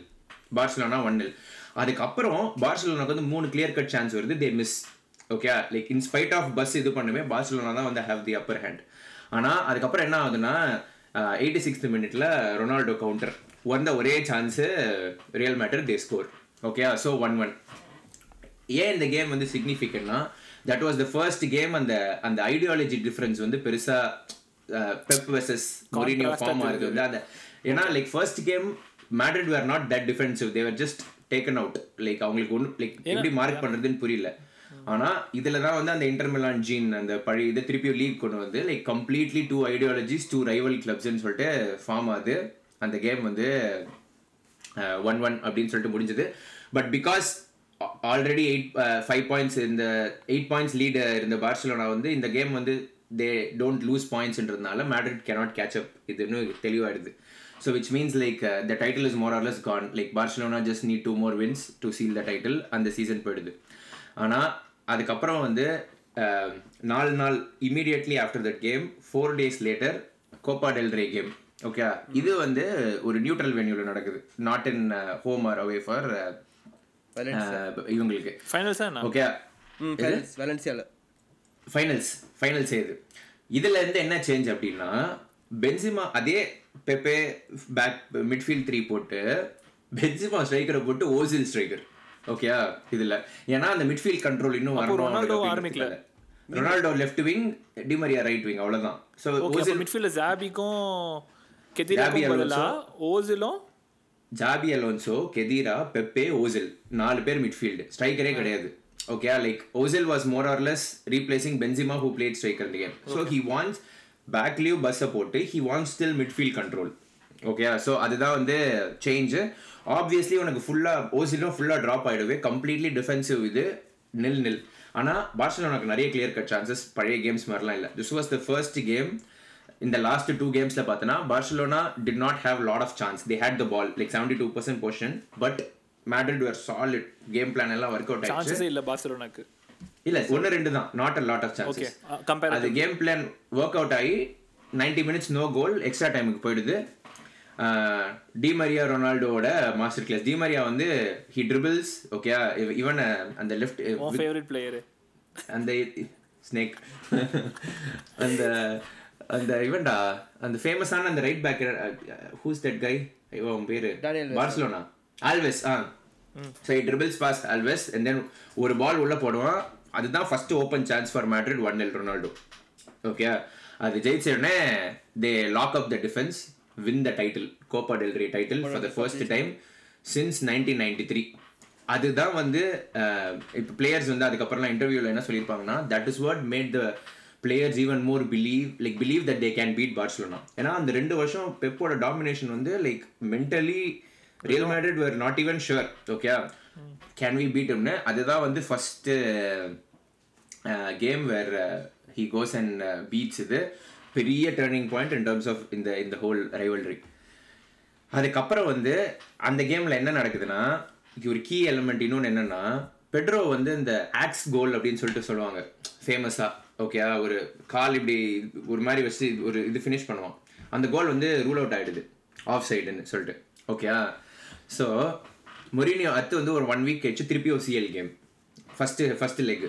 Barcelona one nil அதுக்கப்புறம் பார்சலோனாக்கு வந்து மூணு கிளியர் கட் சான்ஸ் வருது. They miss okay like in spite of bus இது பண்ணுமே பார்சலோனா தான் வந்து ஹேவ் தி அப்பர் ஹேண்ட் ஆனால் அதுக்கப்புறம் என்ன ஆகுதுன்னா எயிட்டி சிக்ஸ்த் மினிட்ல ரொனால்டோ கவுண்டர் வந்த ஒரே chance Real Madrid they score okay so one one ஏன் இந்த கேம் வந்து சிக்னிஃபிகன்ட்னா that was the first game அந்த அந்த ஐடியாலஜி டிஃபரன்ஸ் வந்து பெருசா பெப் வெர்சஸ் மொரினியோ ஃபார்ம் ஆகுது. வந்து அந்த ஏன்னா like first game Madrid were not that defensive they're just taken out like அவங்களுக்கு ஒன்றும் லைக் எப்படி மார்க் பண்றதுன்னு புரியல. ஆனா இதுல தான் வந்து அந்த இன்டர்மிலான் ஜீன் அந்த பழைய இதை திருப்பி லீக் கொண்டு வந்து like completely two ideologies two rival கிளப்ஸ்ன்னு சொல்லிட்டு ஃபார்ம் ஆகுது. அந்த கேம் வந்து ஒன் ஒன் அப்படின்னு சொல்லிட்டு முடிஞ்சது. But because already eight five points இந்த எயிட் பாயிண்ட்ஸ் லீடு இருந்த பார்சலோனா வந்து இந்த கேம் வந்து தே டோன்ட் லூஸ் பாயிண்ட்ஸ்ன்றதுனால மேட்ரிட் கேனாட் கேட்ச் அப் இது இன்னும் தெளிவாயிடுது. So which means like the title is more or less gone like Barcelona just need two more wins to seal the title அந்த season போயிடுது. ஆனால் அதுக்கப்புறம் வந்து நாலு நாள் immediately after that game four days later Copa del Rey game okay இது வந்து ஒரு நியூட்ரல் வென்யூவில் நடக்குது. Not in home or away for இவங்களுக்கு. ஃபைனல்ஸா ஓகே வேலன்சியால ஃபைனல்ஸ் ஃபைனல்ஸ் இது. இதுல இருந்து என்ன சேஞ்ச் அப்படின்னா பென்சிமா அதே பெப்பே பேக் மிட்ஃபீல்ட் த்ரீ போட்டு பென்சிமா ஸ்ட்ரைக்கரை போட்டு ஓசில் ஸ்ட்ரைக்கர் ஓகே இதுல. ஏன்னா அந்த மிட்ஃபீல்ட் கண்ட்ரோல் இன்னும் வரணும் ரொனால்டோ அப்படின்றதுக்காக. ஆரம்பிக்கல. Ronaldo left wing Di Maria right wing அவ்வளவுதான். ஸோ மிட்ஃபீல்ட்ல ஜாபிக்கும் ஜாபி கெதிராக்கும் பதிலா Alonso. ஓசிலும் Xabi Alonso Khedira Pepe Ozil. நாலு பேர் மிட்ஃபீல்டு ஸ்ட்ரைக்கரே கிடையாது. Okay like Ozil was more or less replacing Benzema who played striker game so he wants back leave பஸ்ஸை போட்டு he wants still midfield control okay so அதுதான் வந்து change obviously உனக்கு ஃபுல்லாக ஓசிலும் ஃபுல்லாக ட்ராப் ஆகிடுவே கம்ப்ளீட்லி டிஃபென்சிவ் இது. நில் நில் ஆனால் பார்சலோனாக்கு நிறைய கிளியர் கட் சான்சஸ் பழைய கேம்ஸ் மாதிரிலாம் இல்லை. This was the first game இந்த லாஸ்ட் டூ கேம்ஸ்ல பார்த்தனா Barcelona did not have lot of chance they had the ball like seventy two percent portion but Madrid were solid game plan எல்லாம் work out ஆயிடுச்சு. இல்ல பார்சலோனாக்கு இல்ல ஒன்னு ரெண்டு தான். Not a lot of okay chances compare அது game plan work out ஆகி 90 மினிட்ஸ் நோ கோல் எக்ஸ்ட்ரா டைமுக்கு போயிடுது. டிமரியா ரொனால்டோவோட மாஸ்டர் கிளாஸ் டிமரியா வந்து ஹி ட்ரிபிள்ஸ் ஓகே இவன் அந்த லெஃப்ட் ஃபேவரட் பிளேயர் அந்த ஸ்னேக் அந்த அந்த இவன்டா அந்த ஃபேமஸான அந்த right back who's that guy அவன் பேரு. Barcelona Alves ah. So dribbles pass Alves and then ஒரு பால் உள்ள போடுவான். அதுதான் first open chance for Madrid one L Ronaldo okay அது ஜெயிச்ச உடனே they lock up the defence win the title Copa del Rey title for the first time since nineteen ninety three அதுதான் வந்து இப்போ பிளேயர்ஸ் வந்து அதுக்கப்புறம்லாம் இன்டர்வியூவில் என்ன சொல்லியிருப்பாங்கன்னா that is what made the players even more believe like believe that they can beat Barcelona ஏன்னா அந்த ரெண்டு வருஷம் பெப்போட டாமினேஷன் வந்து like mentally Real Madrid were not even sure okay can we பீட்னு அதுதான் வந்து first game where he goes and beats இது. பெரிய turning point in terms of இந்த இந்த ஹோல் ரைவல்ரி அதுக்கப்புறம் வந்து அந்த கேமில் என்ன நடக்குதுன்னா ஒரு கீ எலிமெண்ட் இன்னொன்று என்னென்னா பெட்ரோ வந்து இந்த ஆக்ஸ் கோல் அப்படின்னு சொல்லிட்டு சொல்லுவாங்க ஃபேமஸாக ஓகே ஒரு கால் இப்படி ஒரு மாதிரி வச்சு ஒரு இது ஃபினிஷ் பண்ணுவான் அந்த கோல் வந்து ரூல் அவுட் ஆயிடுது. ஆஃப் சைடுன்னு சொல்லிட்டு ஓகே ஸோ மொரினியோ அடுத்து வந்து ஒரு ஒன் வீக் கழிச்சு திருப்பி ஒரு CL game first first leg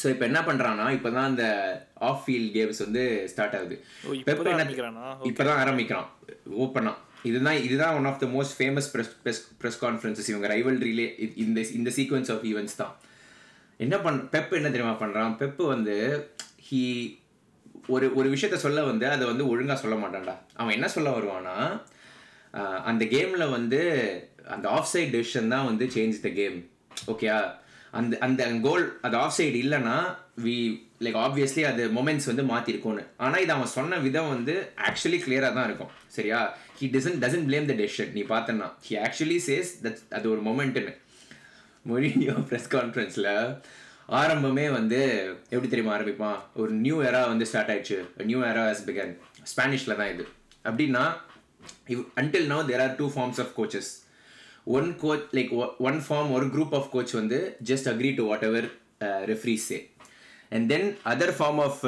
so இப்போ என்ன பண்றான்னா இப்போதான் அந்த ஆஃப் ஃபீல்ட் கேம்ஸ் வந்து ஸ்டார்ட் ஆகுது. ஓ, இப்பதான் பெப் என்ன- ஆரம்பிக்கிறானா? இப்பதான் ஆரம்பிக்கிறான். ஓப்பனா இதுதான் இதுதான் one of the most famous press press press conferences இவங்க ரைவல்ரிலே இந்த இந்த சீக்வன்ஸ் ஆஃப் ஈவெண்ட்ஸ் தான். என்ன பண் பெப் என்ன தெரியுமா பண்ணுறான் பெப் வந்து ஹீ ஒரு ஒரு விஷயத்த சொல்ல வந்து அதை வந்து ஒழுங்காக சொல்ல மாட்டான்டா. அவன் என்ன சொல்ல வருவான்னா அந்த கேமில் வந்து அந்த ஆஃப் சைட் டெசிஷன் தான் வந்து சேஞ்ச் த கேம் ஓகேயா அந்த அந்த கோல் அது ஆஃப் சைடு இல்லைன்னா வி லைக் ஆப்வியஸ்லி அது மொமெண்ட்ஸ் வந்து மாற்றிருக்கோன்னு ஆனால் இது அவன் சொன்ன விதம் வந்து ஆக்சுவலி கிளியராக தான் இருக்கும். சரியா? He doesn't doesn't blame the decision நீ பார்த்தன்னா ஹி ஆக்சுவலி சேஸ் தட் அது ஒரு மொமெண்ட்டுன்னு மொழியோ ப்ரெஸ் கான்ஃபரன்ஸில் ஆரம்பமே வந்து எப்படி தெரியுமா ஆரம்பிப்பான் ஒரு நியூ எரா வந்து ஸ்டார்ட் ஆயிடுச்சு. நியூ எரா ஹஸ் பிகன் ஸ்பானிஷில் தான் இது. அப்படின்னா even until now there are two forms of coaches one coach like one form ஒரு குரூப் ஆஃப் கோச் வந்து just agree to whatever referees say and then other form of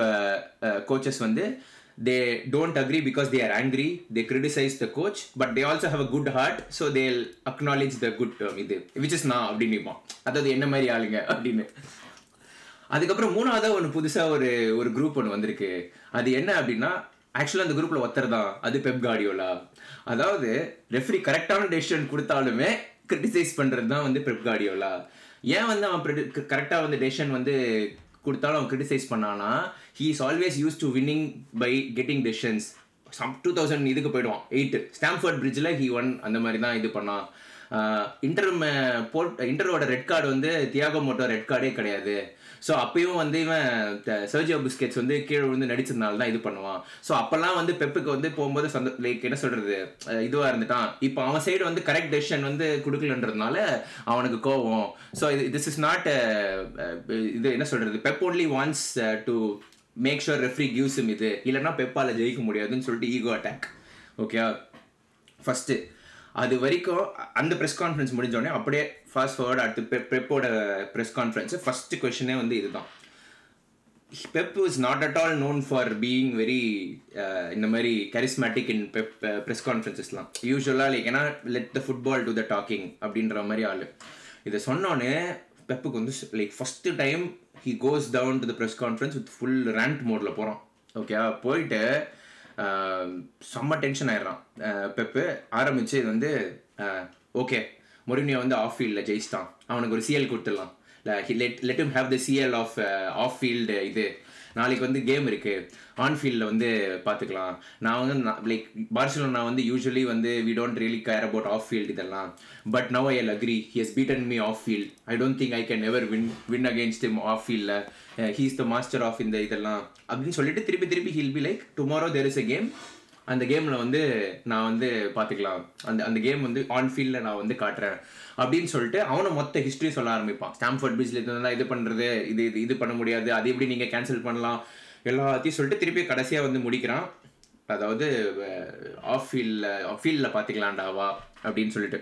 coaches வந்து they don't agree because they are angry they the the coach but they also a good good heart so acknowledge the the good இது which is நான் அப்படின்னு அதாவது என்ன மாதிரி ஆளுங்க அப்படின்னு. அதுக்கப்புறம் மூணாவதாக ஒன்று புதுசாக ஒரு ஒரு குரூப் ஒன்று வந்திருக்கு. அது என்ன அப்படின்னா ஆக்சுவலாக அந்த குரூப்பில் ஒருத்தர் தான் அது பெப் கார்டியோலா அதாவது ரெஃப்ரி கரெக்டான டெசிஷன் கொடுத்தாலுமே கிரிட்டிசைஸ் பண்ணுறது தான் வந்து பெப் கார்டியோலா ஏன் வந்து அவன் கரெக்டாக வந்து டெசிஷன் வந்து கொடுத்தாலும் அவன் கிரிட்டிசைஸ் பண்ணானா he is always use to winning by getting decisions some two thousand இதுக்கு போயிடுவான். எயிட் ஸ்டாம்ஃபர்ட் பிரிட்ஜில் ஹி ஒன் அந்த மாதிரி தான் இது பண்ணான். இன்டர் போட் இன்டரோட ரெட் கார்டு வந்து தியாகோ மோட்டோ ரெட் கார்டே கிடையாது. ஸோ அப்பயும் வந்து இவன் சர்ஜியோ பிஸ்கெட்ஸ் வந்து கீழே விழுந்து நடிச்சதுனால தான் இது பண்ணுவான். ஸோ அப்போல்லாம் வந்து பெப்புக்கு வந்து போகும்போது சந்த லைக் என்ன சொல்கிறது இதுவாக இருந்துட்டான். இப்போ அவன் சைடு வந்து கரெக்ட் டெசிஷன் வந்து கொடுக்கலன்றதுனால அவனுக்கு கோவம். ஸோ இது திஸ் இஸ் நாட் இது என்ன சொல்கிறது Pep only wants to make sure referee gives இது. இல்லைன்னா பெப்பால் ஜெயிக்க முடியாதுன்னு சொல்லிட்டு ஈகோ அட்டாக் ஓகே ஃபஸ்ட்டு அது வரைக்கும் அந்த ப்ரெஸ் கான்ஃபரன்ஸ் முடிஞ்சோடனே அப்படியே ஃபாஸ்ட் ஃபார்வர்ட் அடுத்து பெப்போட ப்ரெஸ் கான்ஃபரன்ஸ் ஃபர்ஸ்ட் கொஷனே வந்து இதுதான். Pep is not at all known for being very இந்த மாதிரி கரிஸ்மேட்டிக் இன் பெப் ப்ரெஸ் கான்ஃபரன்சஸ்லாம் யூஸ்வலாக லைக் ஏன்னா let the football do the talking அப்படின்ற மாதிரி ஆள். இதை சொன்னோன்னே பெப்புக்கு வந்து like first time he goes down to the press conference with full rant மோடில் போகிறான் ஓகே போயிட்டு செம்ம டென்ஷன் ஆயிடுறான். பெப்பு ஆரம்பிச்சு இது வந்து ஓகே மொரினியோ வந்து ஆஃப் ஃபீல்டில் ஜெயிச்சிட்டான். அவனுக்கு ஒரு சிஎல் கொடுத்துடலாம். Let let him have the CL off off field இது. நாளைக்கு வந்து கேம் இருக்கு. ஆன் ஃபீல்டில் வந்து பார்த்துக்கலாம் நான் வந்து லைக் பார்சலோனா வந்து யூஸ்வலி வந்து we don't really care about off field இதெல்லாம். But now I agree he has beaten me off field I don't think I can never win win against him off ஃபீல்டில் he's the master of இந்த இதெல்லாம். அப்படின்னு சொல்லிட்டு திருப்பி திருப்பி he'll be like tomorrow there is a game அந்த கேமில் வந்து நான் வந்து பார்த்துக்கலாம். அந்த அந்த கேம் வந்து ஆன் ஃபீல்டில் நான் வந்து காட்டுறேன். அப்படின்னு சொல்லிட்டு அவனை மொத்த ஹிஸ்ட்ரி சொல்ல ஆரம்பிப்பான். ஸ்டாம்ஃபர்ட் பீச்சில் இருந்தால் இது பண்ணுறது இது இது இது பண்ண முடியாது அது எப்படி நீங்கள் கேன்சல் பண்ணலாம்? எல்லாத்தையும் சொல்லிட்டு திருப்பி கடைசியாக வந்து முடிக்கிறான். அதாவது uh, ஆஃப் ஃபீல்டில் ஆஃப் ஃபீல்டில் பார்த்துக்கலாண்டாவா அப்படின்னு சொல்லிட்டு.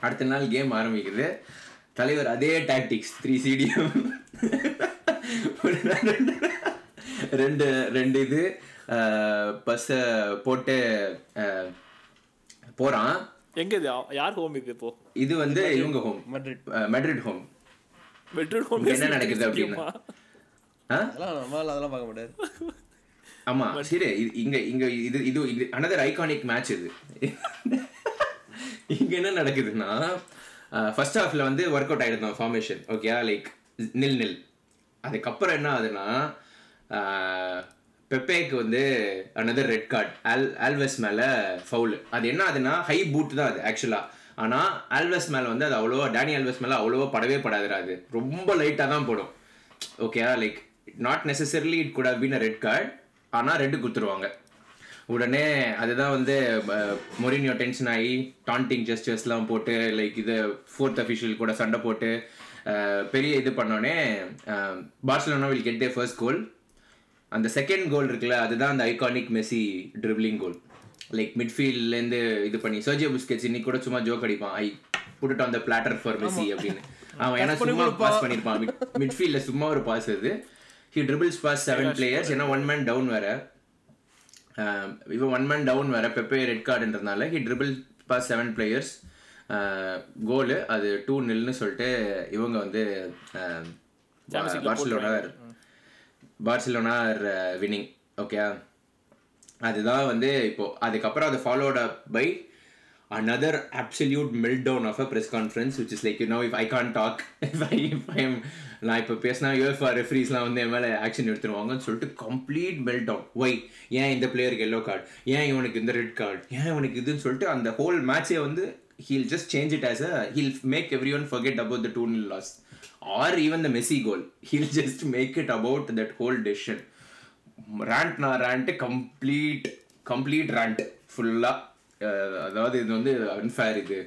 அடுத்த நாள் கேம் ஆரம்பிக்குது. தலைவர் அதே டாக்டிக்ஸ் த்ரீ சிடிஎம் ரெண்டு ரெண்டு இது பஸ்ஸை போட்டு போகிறான் எங்க இது? யார் ஹோம் இது இப்போ? இது வந்து இவங்க home Madrid. Madrid home bedroom home என்ன நடக்குது அப்படின்னா? ஆ? அதெல்லாம் நம்மளால அதெல்லாம் பார்க்க முடியாது. ஆமா சரி இங்க இங்க இது இது இது அனதர் ஐகானிக் மேட்ச் இது. இங்க என்ன நடக்குதுன்னா ஃபர்ஸ்ட் ஹாஃப்ல வந்து ஒர்க் அவுட் ஆயிடுது formation okay like nil nil அதுக்கப்புறம் என்ன ஆகுதுன்னா பெப்பேக்கு வந்து another red card all Alves மேலே ஃபவுல் அது என்ன ஆகுதுன்னா ஹை பூட் தான் அது ஆக்சுவலாக ஆனால் ஆல்வெஸ் மேலே வந்து அது அவ்வளோவா டேனி ஆல்வெஸ் மேலே அவ்வளோவா படவே படாதுடா அது. ரொம்ப லைட்டாக தான் போடும். Okay like not necessarily it could have been a red card ஆனால் ரெட்டு கொடுத்துருவாங்க. உடனே அதுதான் வந்து மொரினியோ டென்ஷன் ஆகி டாண்டிங் ஜெஸ்டர்ஸ்லாம் போட்டு லைக் இது ஃபோர்த் அஃபிஷியல் கூட சண்டை போட்டு பெரிய இது பண்ணோடனே Barcelona will get the first goal அந்த செகண்ட் கோல் இருக்குல்ல அதுதான் அந்த iconic Messi dribbling goal like மிட்ஃபீல்ட்லேருந்து இது பண்ணி சர்ஜியோ புஸ்கெட்ஸ் இன்னைக்கு கூட சும்மா ஜோக் அடிப்பான். I put on the platter for Messi அப்படின்னு. அவன் ஏன்னா சும்மா பாஸ் பண்ணியிருப்பான் மிட்ஃபீல்டில் சும்மா ஒரு பாஸ் அது. He dribbles pass seven players ஏன்னா ஒன் மேன் டவுன் வேற. இவன் ஒன் மேன் டவுன் வேற. Pepe red கார்டுன்றதுனால he dribble pass seven players goal அது டூ நில்னு சொல்லிட்டு இவங்க வந்து பார்சலோனா பார்சிலோனா வின்னிங் ஓகே அதுதான் வந்து இப்போ அதுக்கப்புறம் அது followed up by another absolute meltdown of a press conference which is like you know if I can't talk if I if நான் இப்போ பேசினா யூஎஃப்ஆ ரெஃப்ரீஸ்லாம் வந்து என் மேலே ஆக்ஷன் எடுத்துருவாங்கன்னு சொல்லிட்டு கம்ப்ளீட் மெல்ட் டவுன் ஒய் ஏன் இந்த பிளேயருக்கு எல்லோ கார்டு ஏன் இவனுக்கு இந்த ரெட் கார்டு ஏன் இவனுக்கு இதுன்னு சொல்லிட்டு அந்த ஹோல் மேட்சே வந்து he'll just change it as a he'll make every one forget about the two nil loss or even the goal. He'll just just make it about that whole decision rant நான் rant complete complete rent ஃபுல்லாக அதாவது இது வந்து unfair இது.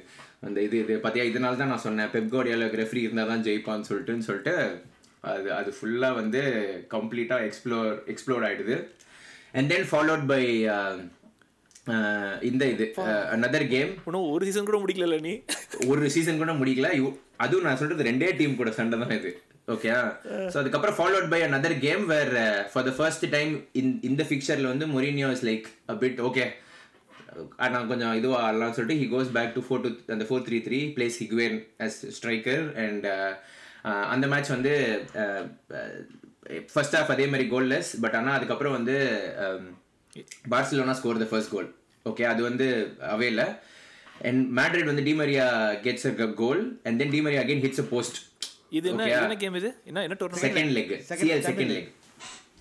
அந்த இது இது பார்த்தியா இதனால தான் நான் சொன்னேன். பெப்கோடியாவில் ரெஃப்ரி இருந்தால் தான் ஜெயிப்பான்னு சொல்லிட்டுன்னு சொல்லிட்டு அது அது ஃபுல்லாக வந்து கம்ப்ளீட்டாக எக்ஸ்ப்ளோர் எக்ஸ்ப்ளோர் ஆகிடுது அண்ட் தென் ஃபாலோட் பை இந்த இது another கேம் இன்னும் ஒரு சீசன் கூட முடிக்கல நீ? ஒரு சீசன் கூட முடிக்கல. அதுவும் நான் சொல்றது ரெண்டே டீம் கூட சண்டை தான் இது. ஓகே ஸோ அதுக்கப்புறம் followed by another game where for the first time in இந்த ஃபிக்சரில் வந்து Mourinho is like a bit okay நான் கொஞ்சம் இதுவாக ஆடலாம்னு சொல்லிட்டு he goes back to four two அந்த four three three places Higuain as striker and அந்த மேட்ச் வந்து ஃபர்ஸ்ட் ஹாஃப் அதே மாதிரி கோல்லெஸ் பட் ஆனால் அதுக்கப்புறம் வந்து Barcelona score the first goal okay அது வந்து அவையில் அண்ட் மேட்ரிட் வந்து Di Maria gets a goal and then Di Maria again hits a post இது என்ன. என்ன கேம் இது? என்ன என்ன tournament second leg CL second leg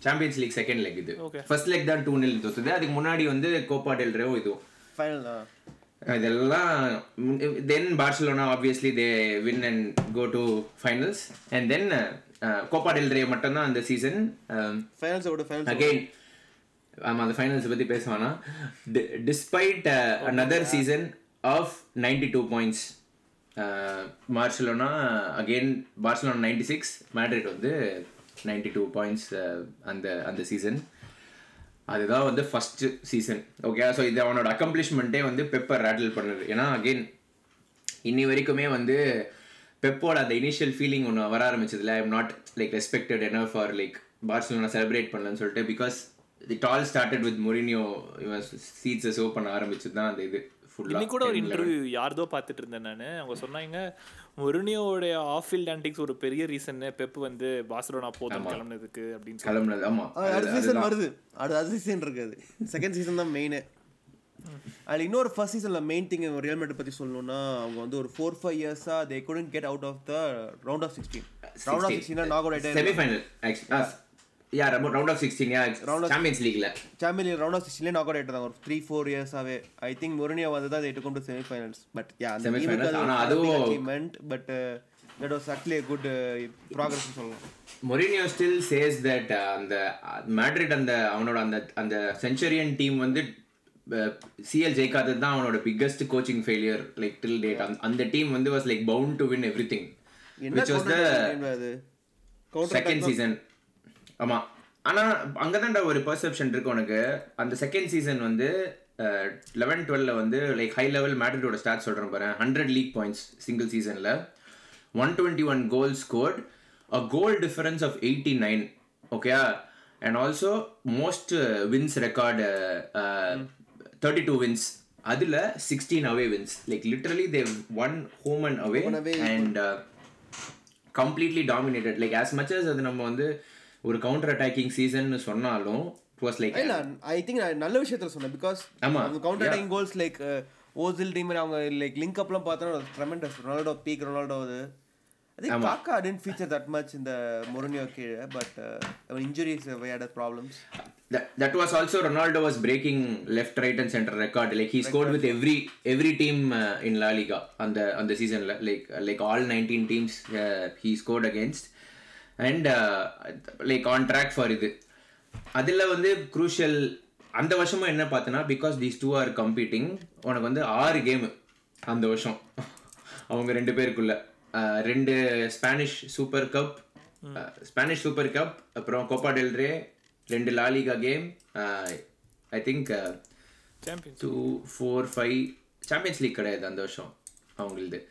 Champions League second leg இது. ஃபர்ஸ்ட் லெக் தான் டூ நில் தோத்துது. அதுக்கு முன்னாடி வந்து கோப்பா டெல் ரேவும் இதுவும் ஃபைனல் இதெல்லாம் then Barcelona obviously they win and go to finals and then Copa del Rey மட்டும்தான் அந்த சீசன் ஃபைனல்ஸ் விட ஃபைனல்ஸ் அகெயின் ஆமா அந்த ஃபைனல்ஸ் பத்தி பேசுவானா despite another season of ninety two points Barcelona again Barcelona ninety six Madrid வந்து ninety two points அந்த அந்த season அதுதான் வந்து ஃபர்ஸ்ட் சீசன் ஓகே ஸோ இது அவனோட அக்கம்ப்ளிஷ்மெண்ட்டே வந்து பெப்பர் ரேட்டில் பண்ணுது. ஏன்னா அகெயின் இன்னி வரைக்குமே வந்து பெப்போட அந்த இனிஷியல் ஃபீலிங் ஒன்று வர ஆரம்பிச்சதுல ஐம் நாட் லைக் ரெஸ்பெக்டட் என்ன ஃபார் லைக் பார்சலோனா செலிப்ரேட் பண்ணலன்னு சொல்லிட்டு because it all started with Mourinho இவன் சீட்ஸை சோ பண்ண ஆரம்பிச்சது தான் அந்த இது. இன்னைக்கு கூட ஒரு ஃபுல்லாக இன்டர்வியூ யார்தோ பார்த்துட்டு இருந்தேன் நான். அவங்க சொன்னாங்க மொரினியோடைய ஆஃப் ஃபீல்ட் ஆன்டிக்ஸ் ஒரு பெரிய ரீசன் பெப் வந்து பார்சலோனா போதும் கிளம்புனதுக்கு அப்படின்னு கிளம்புனது ஆமாம் அடுத்த சீசன் வருது. அடுத்த சீசன் இருக்குது. செகண்ட் சீசன் தான் மெயின் அதில் இன்னொரு ஃபர்ஸ்ட் சீசனில் மெயின் திங் ரியல் மேட் பற்றி சொல்லணும்னா அவங்க வந்து ஒரு ஃபோர் ஃபைவ் இயர்ஸாக they couldn't get out of the round of sixteen round of சிக்ஸ்டீனா knock out ஆகிட்டே semifinal yeah round of sixteen yeah Champions லீக்ல champion round of சிக்ஸ்டீன்லேயே நாக் அவுட் ஆகிட்டாங்க ஒரு த்ரீ ஃபோர் இயர்ஸாகவே ஐ திங்க் மொரினியா வந்து தான் took them to semifinals but yeah டீமுக்கு ஆனா அது அதுவும் achievement but that was actually good progress சொல்லலாம். மொரினியோ ஸ்டில் சேஸ் தட் அந்த மேட்ரிட் அந்த அவனோட அந்த அந்த செஞ்சுரியன் டீம் வந்து சிஎல் ஜெயிக்காதது தான் அவனோட biggest coaching failure like till date அந்த டீம் வந்து was like bound to win everything which was the second season ஆமா. ஆனா அங்கதான்டா ஒரு பெர்செப்ஷன் இருக்கு உனக்கு. அந்த செகண்ட் சீசன் வந்து லெவன் டுவெல்ல வந்து லைக் ஹை லெவல் மேட்ரிடோட ஸ்டார்ட் சொல்றேன் பாரு. ஹண்ட்ரட் லீக் பாயிண்ட்ஸ் சிங்கிள் சீசன்ல one twenty one goal scored a goal difference of eighty nine ஓகேயா and also most wins record thirty two wins அதில் sixteen away wins like literally they've won home and away. And completely dominated like as much as அது நம்ம வந்து ஒரு counter attacking season சொன்னாலும் it was like இல்ல I think நான் நல்ல விஷயத்துல சொன்னேன் பிகாஸ் ஆமா. Counter attacking goals like Ozil team அவங்க லைக் லிங்க் அப்லாம் பார்த்தோன்னா ட்ரெமெண்டஸ் ரொனால்டோ பீக் ரொனால்டோ அது I think Kaka didn't feature that much in the Mourinho கீழே but uh, injuries uh, we had a problems that, that was also Ronaldo was breaking left, right, and center record. Like he scored with every every team uh, in La Liga on the on the season. Like like all 19 teams he scored against, and uh, like on track for இது. அதில் வந்து crucial அந்த வருஷமும் என்ன பார்த்தனா because these two are competing உனக்கு வந்து ஆறு கேமு அந்த வருஷம். அவங்க ரெண்டு பேருக்குள்ள. ரெண்டு Spanish super cup Spanish super cup அப்புறம் கோப்பா டெல் ரே ரெண்டு La Liga game I think two four five Champions League கிடையாது அந்த வருஷம் அவங்களுது.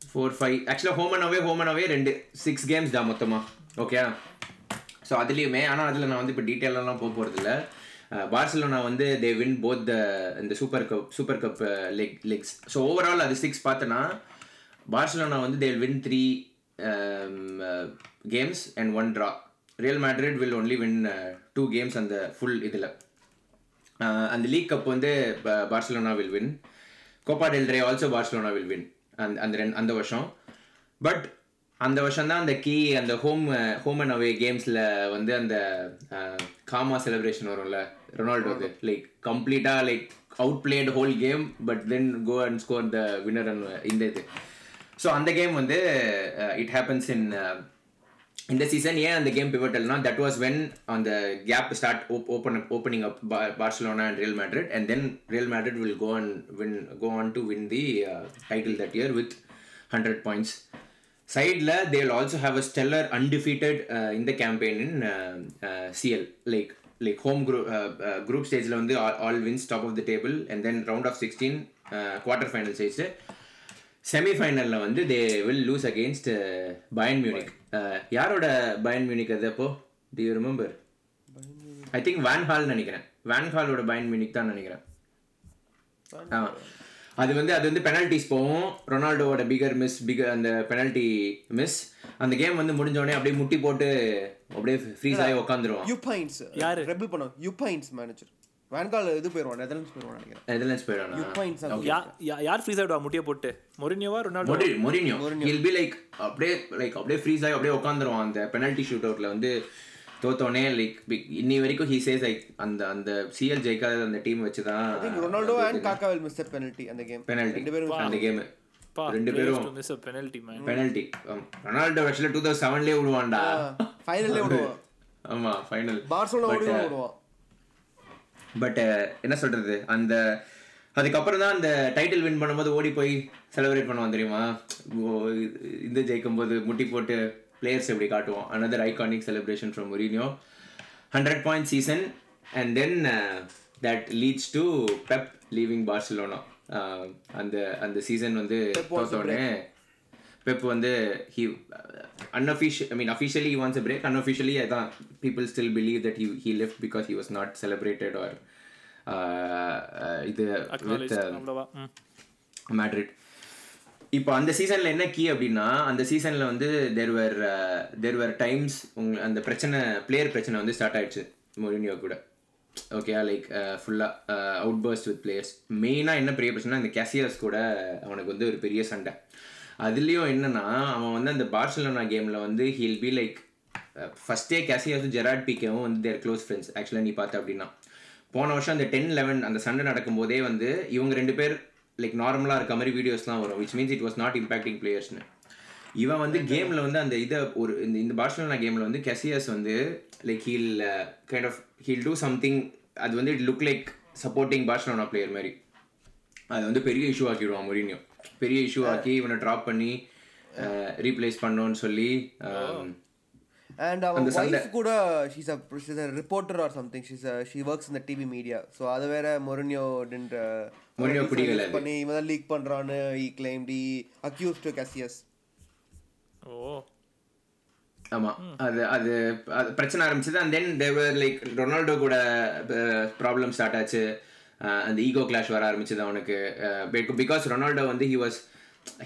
ஃபோர் ஃபைவ் ஆக்சுவலாக ஹோமன் அவே ஹோமன் அவே ரெண்டு. சிக்ஸ் கேம்ஸ் தான் மொத்தமாக ஓகே ஸோ அதுலேயுமே ஆனால் அதில் நான் வந்து இப்போ டீட்டெயிலெலாம் போக போகிறதில்ல பார்சலோனா வந்து தே வின் போத் த இந்த super cup super cup leg legs so overall அது சிக்ஸ் பார்த்தோன்னா பார்சலோனா வந்து they win three games and one draw Real Madrid will only win two games அந்த ஃபுல் இதில். அந்த லீக் கப் வந்து Barcelona will win Copa del Rey also Barcelona will win அந்த அந்த ரெண்டு அந்த வருஷம். பட் அந்த வருஷம் தான் அந்த கீ அந்த ஹோம் ஹோம் அண்ட் அவே கேம்ஸில் வந்து அந்த காமா செலிப்ரேஷன் வரும்ல ரொனால்டோது லைக் கம்ப்ளீட்டாக like outplayed whole game but then go and score the winner and இந்த இது. ஸோ அந்த கேம் வந்து இட் ஹேப்பன்ஸ் இன் இந்த சீசன் ஏன் அந்த கேம் பிவட்டல்னா தட் வாஸ் வென் அந்த gap start open opening up Barcelona and Real Madrid and then Real Madrid will go and win go on to win the title that year with hundred points சைடில் they will also have a stellar undefeated இந்த campaign in CL like like home group group ஸ்டேஜில் வந்து all wins top of the table and then round of sixteen quarter final stage செமிஃபைனலில் வந்து they will lose against Bayern Munich யாரோட Bayern Munich அது அப்போ? Do you remember I think van Gaal நினைக்கிறேன். Van ஹாலோட பயன் Munich தான் நினைக்கிறேன். ஆமாம் அது வந்து அது வந்து பெனல்ட்டிஸ் போகும். ரொனால்டோவோட பிகர் மிஸ் பிகர் அந்த பெனல்ட்டி மிஸ் அந்த கேம் வந்து முடிஞ்ச உடனே அப்படியே முட்டி போட்டு அப்படியே ஃப்ரீஸ் ஆகி உட்காந்துருவான் யுபைன்ஸ் யாரு? ரெபிள் பண்ணோம். யுபைன்ஸ் மேனேஜர் வேன்கால் இது போயிடுவான் நெதர்லாண்ட்ஸ் போயிடுவான் நினைக்கிறேன். நெதர்லாண்ட்ஸ் போயிடுவானா யுபைன்ஸ் யா- யா- யார் ஃப்ரீஸ் ஆயிடுவா? முட்டியை போட்டு. மொரினியோவா ரொனால்டோ மொரி மொரினியோ. ஹில் பி லைக் அப்படியே லைக் அப்படியே ஃப்ரீஸ் ஆகி அப்படியே உட்காந்துருவான் அந்த பெனல்ட்டி ஷூட் அவுட்ல வந்து தோத்தோனே லைக் இன்னி வரைக்கும் ஹீ சேஸ் லைக் அந்த அந்த சிஎல் ஜெயிக்காத அந்த டீம் வச்சு தான் Ronaldo and Kaka will miss penalty அந்த கேம் பெனல்ட்டி ரெண்டு பேரும் அந்த கேம் ரெண்டு பேரும் miss penalty man penalty Ronaldo actually two thousand செவன்லேயே விடுவான்டா. ஃபைனல்லே விடுவான் ஆமா ஃபைனல் பார்சலோனா ஓடி விடுவான் பட் என்ன சொல்றது? அந்த அதுக்கப்புறம் தான் அந்த டைட்டில் வின் பண்ணும்போது ஓடி போய் செலிப்ரேட் பண்ணுவான் தெரியுமா? இந்த ஜெயிக்கும் போது முட்டி போட்டு பிளேயர்ஸ் எப்படி காட்டுவோம் another iconic celebration from Mourinho hundred point season and then that leads to Pep leaving Barcelona அந்த அந்த சீசன் வந்து தோத்தோடனே பெப் வந்து he unofficial I mean officially once a break unofficially அதான் people still believe that he he left because he was not celebrated or இது Acknowledged. வித். Madrid இப்போ அந்த சீசனில் என்ன கீ அப்படின்னா அந்த சீசனில் வந்து தேர் வேர் தேர் வேர் டைம்ஸ் உங்க அந்த பிரச்சனை பிளேயர் பிரச்சனை வந்து ஸ்டார்ட் ஆயிடுச்சு மொரினியோ கூட. ஓகே லைக் ஃபுல்லாக அவுட் பர்ஸ்ட் வித் பிளேயர்ஸ் மெயினாக என்ன பெரிய பிரச்சனை இந்த கேசியர்ஸ் கூட அவனுக்கு வந்து ஒரு பெரிய சண்டை. அதுலேயும் என்னன்னா அவன் வந்து அந்த பார்சலோனா கேமில் வந்து ஹீல் பி லைக் ஃபஸ்ட்டே கேசியர்ஸ் ஜெராட் பிகேவும் வந்து தேர் க்ளோஸ் ஃப்ரெண்ட்ஸ் ஆக்சுவலாக நீ பார்த்த அப்படின்னா. போன வருஷம் அந்த டென் லெவன் அந்த சண்டை நடக்கும்போதே வந்து இவங்க ரெண்டு பேர் லைக் நார்மலாக இருக்க மாதிரி வீடியோஸ்லாம் வரும் which means it was not impacting பிளேயர்ஸ்னு இவன் வந்து கேமில் வந்து அந்த இதை ஒரு இந்த இந்த பார்சலோனா கேமில் வந்து கெசியஸ் வந்து like heel kind of heel to something அது வந்து it look like supporting Barcelona player மாதிரி. அது வந்து பெரிய இஷ்யூ ஆக்கிடுவான் மொரினியோ. பெரிய இஷ்யூ ஆக்கி இவனை ட்ராப் பண்ணி ரீப்ளேஸ் பண்ணோன்னு சொல்லி அண்ட் சண்டை. வைஃப் கூட she's a she's a reporter or something she's she works இந்த டிவி மீடியா ஸோ அது வேற மொரினியோ மொரினியோ பிடிக்கல. பண்ணி இவன் தான் லீக் பண்றான்னு he claim D accuse to Casillas ஓ. ஆமா. அது அது அது பிரச்சனை ஆரம்பிச்சது and then they were like Ronaldo கூட ப்ராப்ளம் ஸ்டார்ட் ஆச்சு. அந்த ஈகோ கிளாஷ் வர ஆரம்பிச்சது அவனுக்கு. பிகாஸ் ரொனால்டோ வந்து he was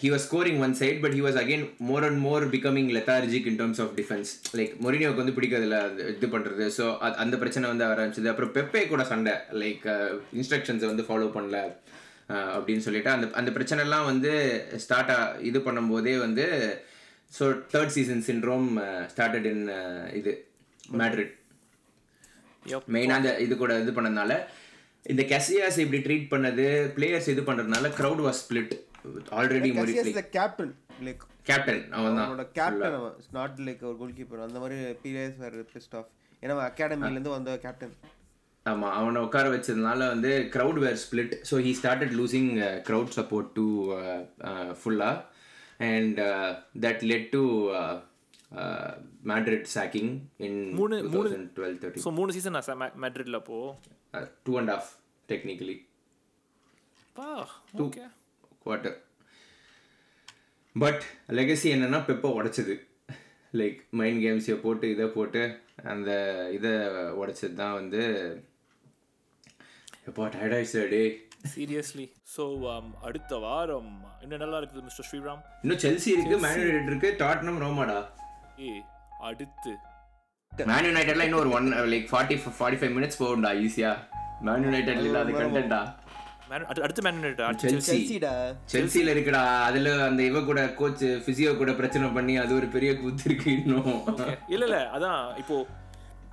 he was scoring one side but he was again more and more becoming lethargic in terms of defence like மொரினியோக்கு வந்து பிடிக்கிறதுல அது இது பண்ணுறது ஸோ அந்த பிரச்சனை வந்து ஆரம்பிச்சது. அப்புறம் பெப்பே கூட சண்டை. லைக் இன்ஸ்ட்ரக்ஷன்ஸை வந்து ஃபாலோ பண்ணல அப்படின்னு சொல்லிட்டு அந்த அந்த பிரச்சனைலாம் வந்து ஸ்டார்ட் இது பண்ணும்போதே வந்து so third season syndrome started in இது மேட்ரிட். மெயினாக இது கூட இது பண்ணதுனால இந்த கெசியாஸ் இப்படி ட்ரீட் பண்ணது பிளேயர்ஸ் இது பண்ணுறதுனால crowd was split already captain like captain அவன் தான் அவனோட கேப்டன் அவன் நாட் லைக் ஒரு கோல் கீப்பர் அந்த மாதிரி பிளேயர்ஸ் வேர் பிஸ்ட் ஆஃப் ஏன்னா அவன் அகாடமில இருந்து வந்த கேப்டன் ஆமாம் அவனை உட்கார வச்சதுனால வந்து crowd were split so he started losing crowd support to ஃபுல்லாக and that led to Madrid sacking in மூணு- மூணு- டுவெல் தேர்ட்டி ஸோ மூணு சீசன் மேட்ரிட்ல டூ அண்ட் ஆஃப் டெக்னிக்கலி பா ஓகே குவார்ட்டர் பட் லெகசி என்னன்னா பெப்போ உடைச்சது. லைக் மைண்ட் கேம்ஸை போட்டு இதை போட்டு அந்த இதை உடைச்சது தான் வந்து எப்போ டயர்டாயிடுச்சு டே சீரியஸ்லி ஸோ அடுத்த வாரம் இன்னும் நல்லா இருக்குது மிஸ்டர் ஸ்ரீராம்? இன்னும் செல்சி இருக்கு மேன் யுனைடெட் இருக்கு டாட்னம் ரோமாடா ஏ அடுத்து. மேன் யுனைடெட்ல இன்னும் ஒரு one like forty forty five minutes போகும்டா ஈஸியா மேன் யுனைடெட்ல இல்லாத கண்டென்ட்டா Man- அடுத்து- மேன் யுனைடெட் செல்சில இருக்குடா அதுல அந்த இவ கூட கோச் பிசியோ கூட பிரச்சனை பண்ணி அது ஒரு பெரிய கூத்து இருக்கு இன்னும். Chelsea. இல்ல இல்ல அதான் இப்போ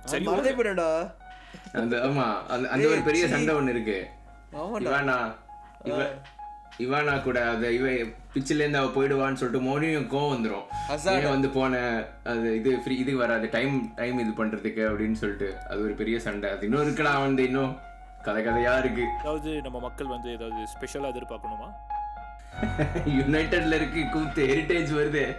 சரி மறந்தே போயிடா அந்த ஆமா அந்த அந்த ஒரு பெரிய சண்டை ஒண்ணு இருக்கு. ஆமாடா இவனா இவ இவானா கூட அது இவ பிச்சில இருந்து அவ போயிடுவான்னு சொல்லிட்டு மோனியும் கோவம் வந்துரும். ஏன் வந்து போன அது இது ஃப்ரீ இது வராது டைம் டைம் இது பண்றதுக்கு அப்படின்னு சொல்லிட்டு அது ஒரு பெரிய சண்டை. அது இன்னும் இருக்குடா வந்து இன்னும் கதை கதையா இருக்கு. ஏதாவது நம்ம மக்கள் வந்து ஏதாவது ஸ்பெஷலாக எதிர்பார்க்கணுமா? யுனைடெட்ல இருக்கு கூத்து ஹெரிட்டேஜ் வருது.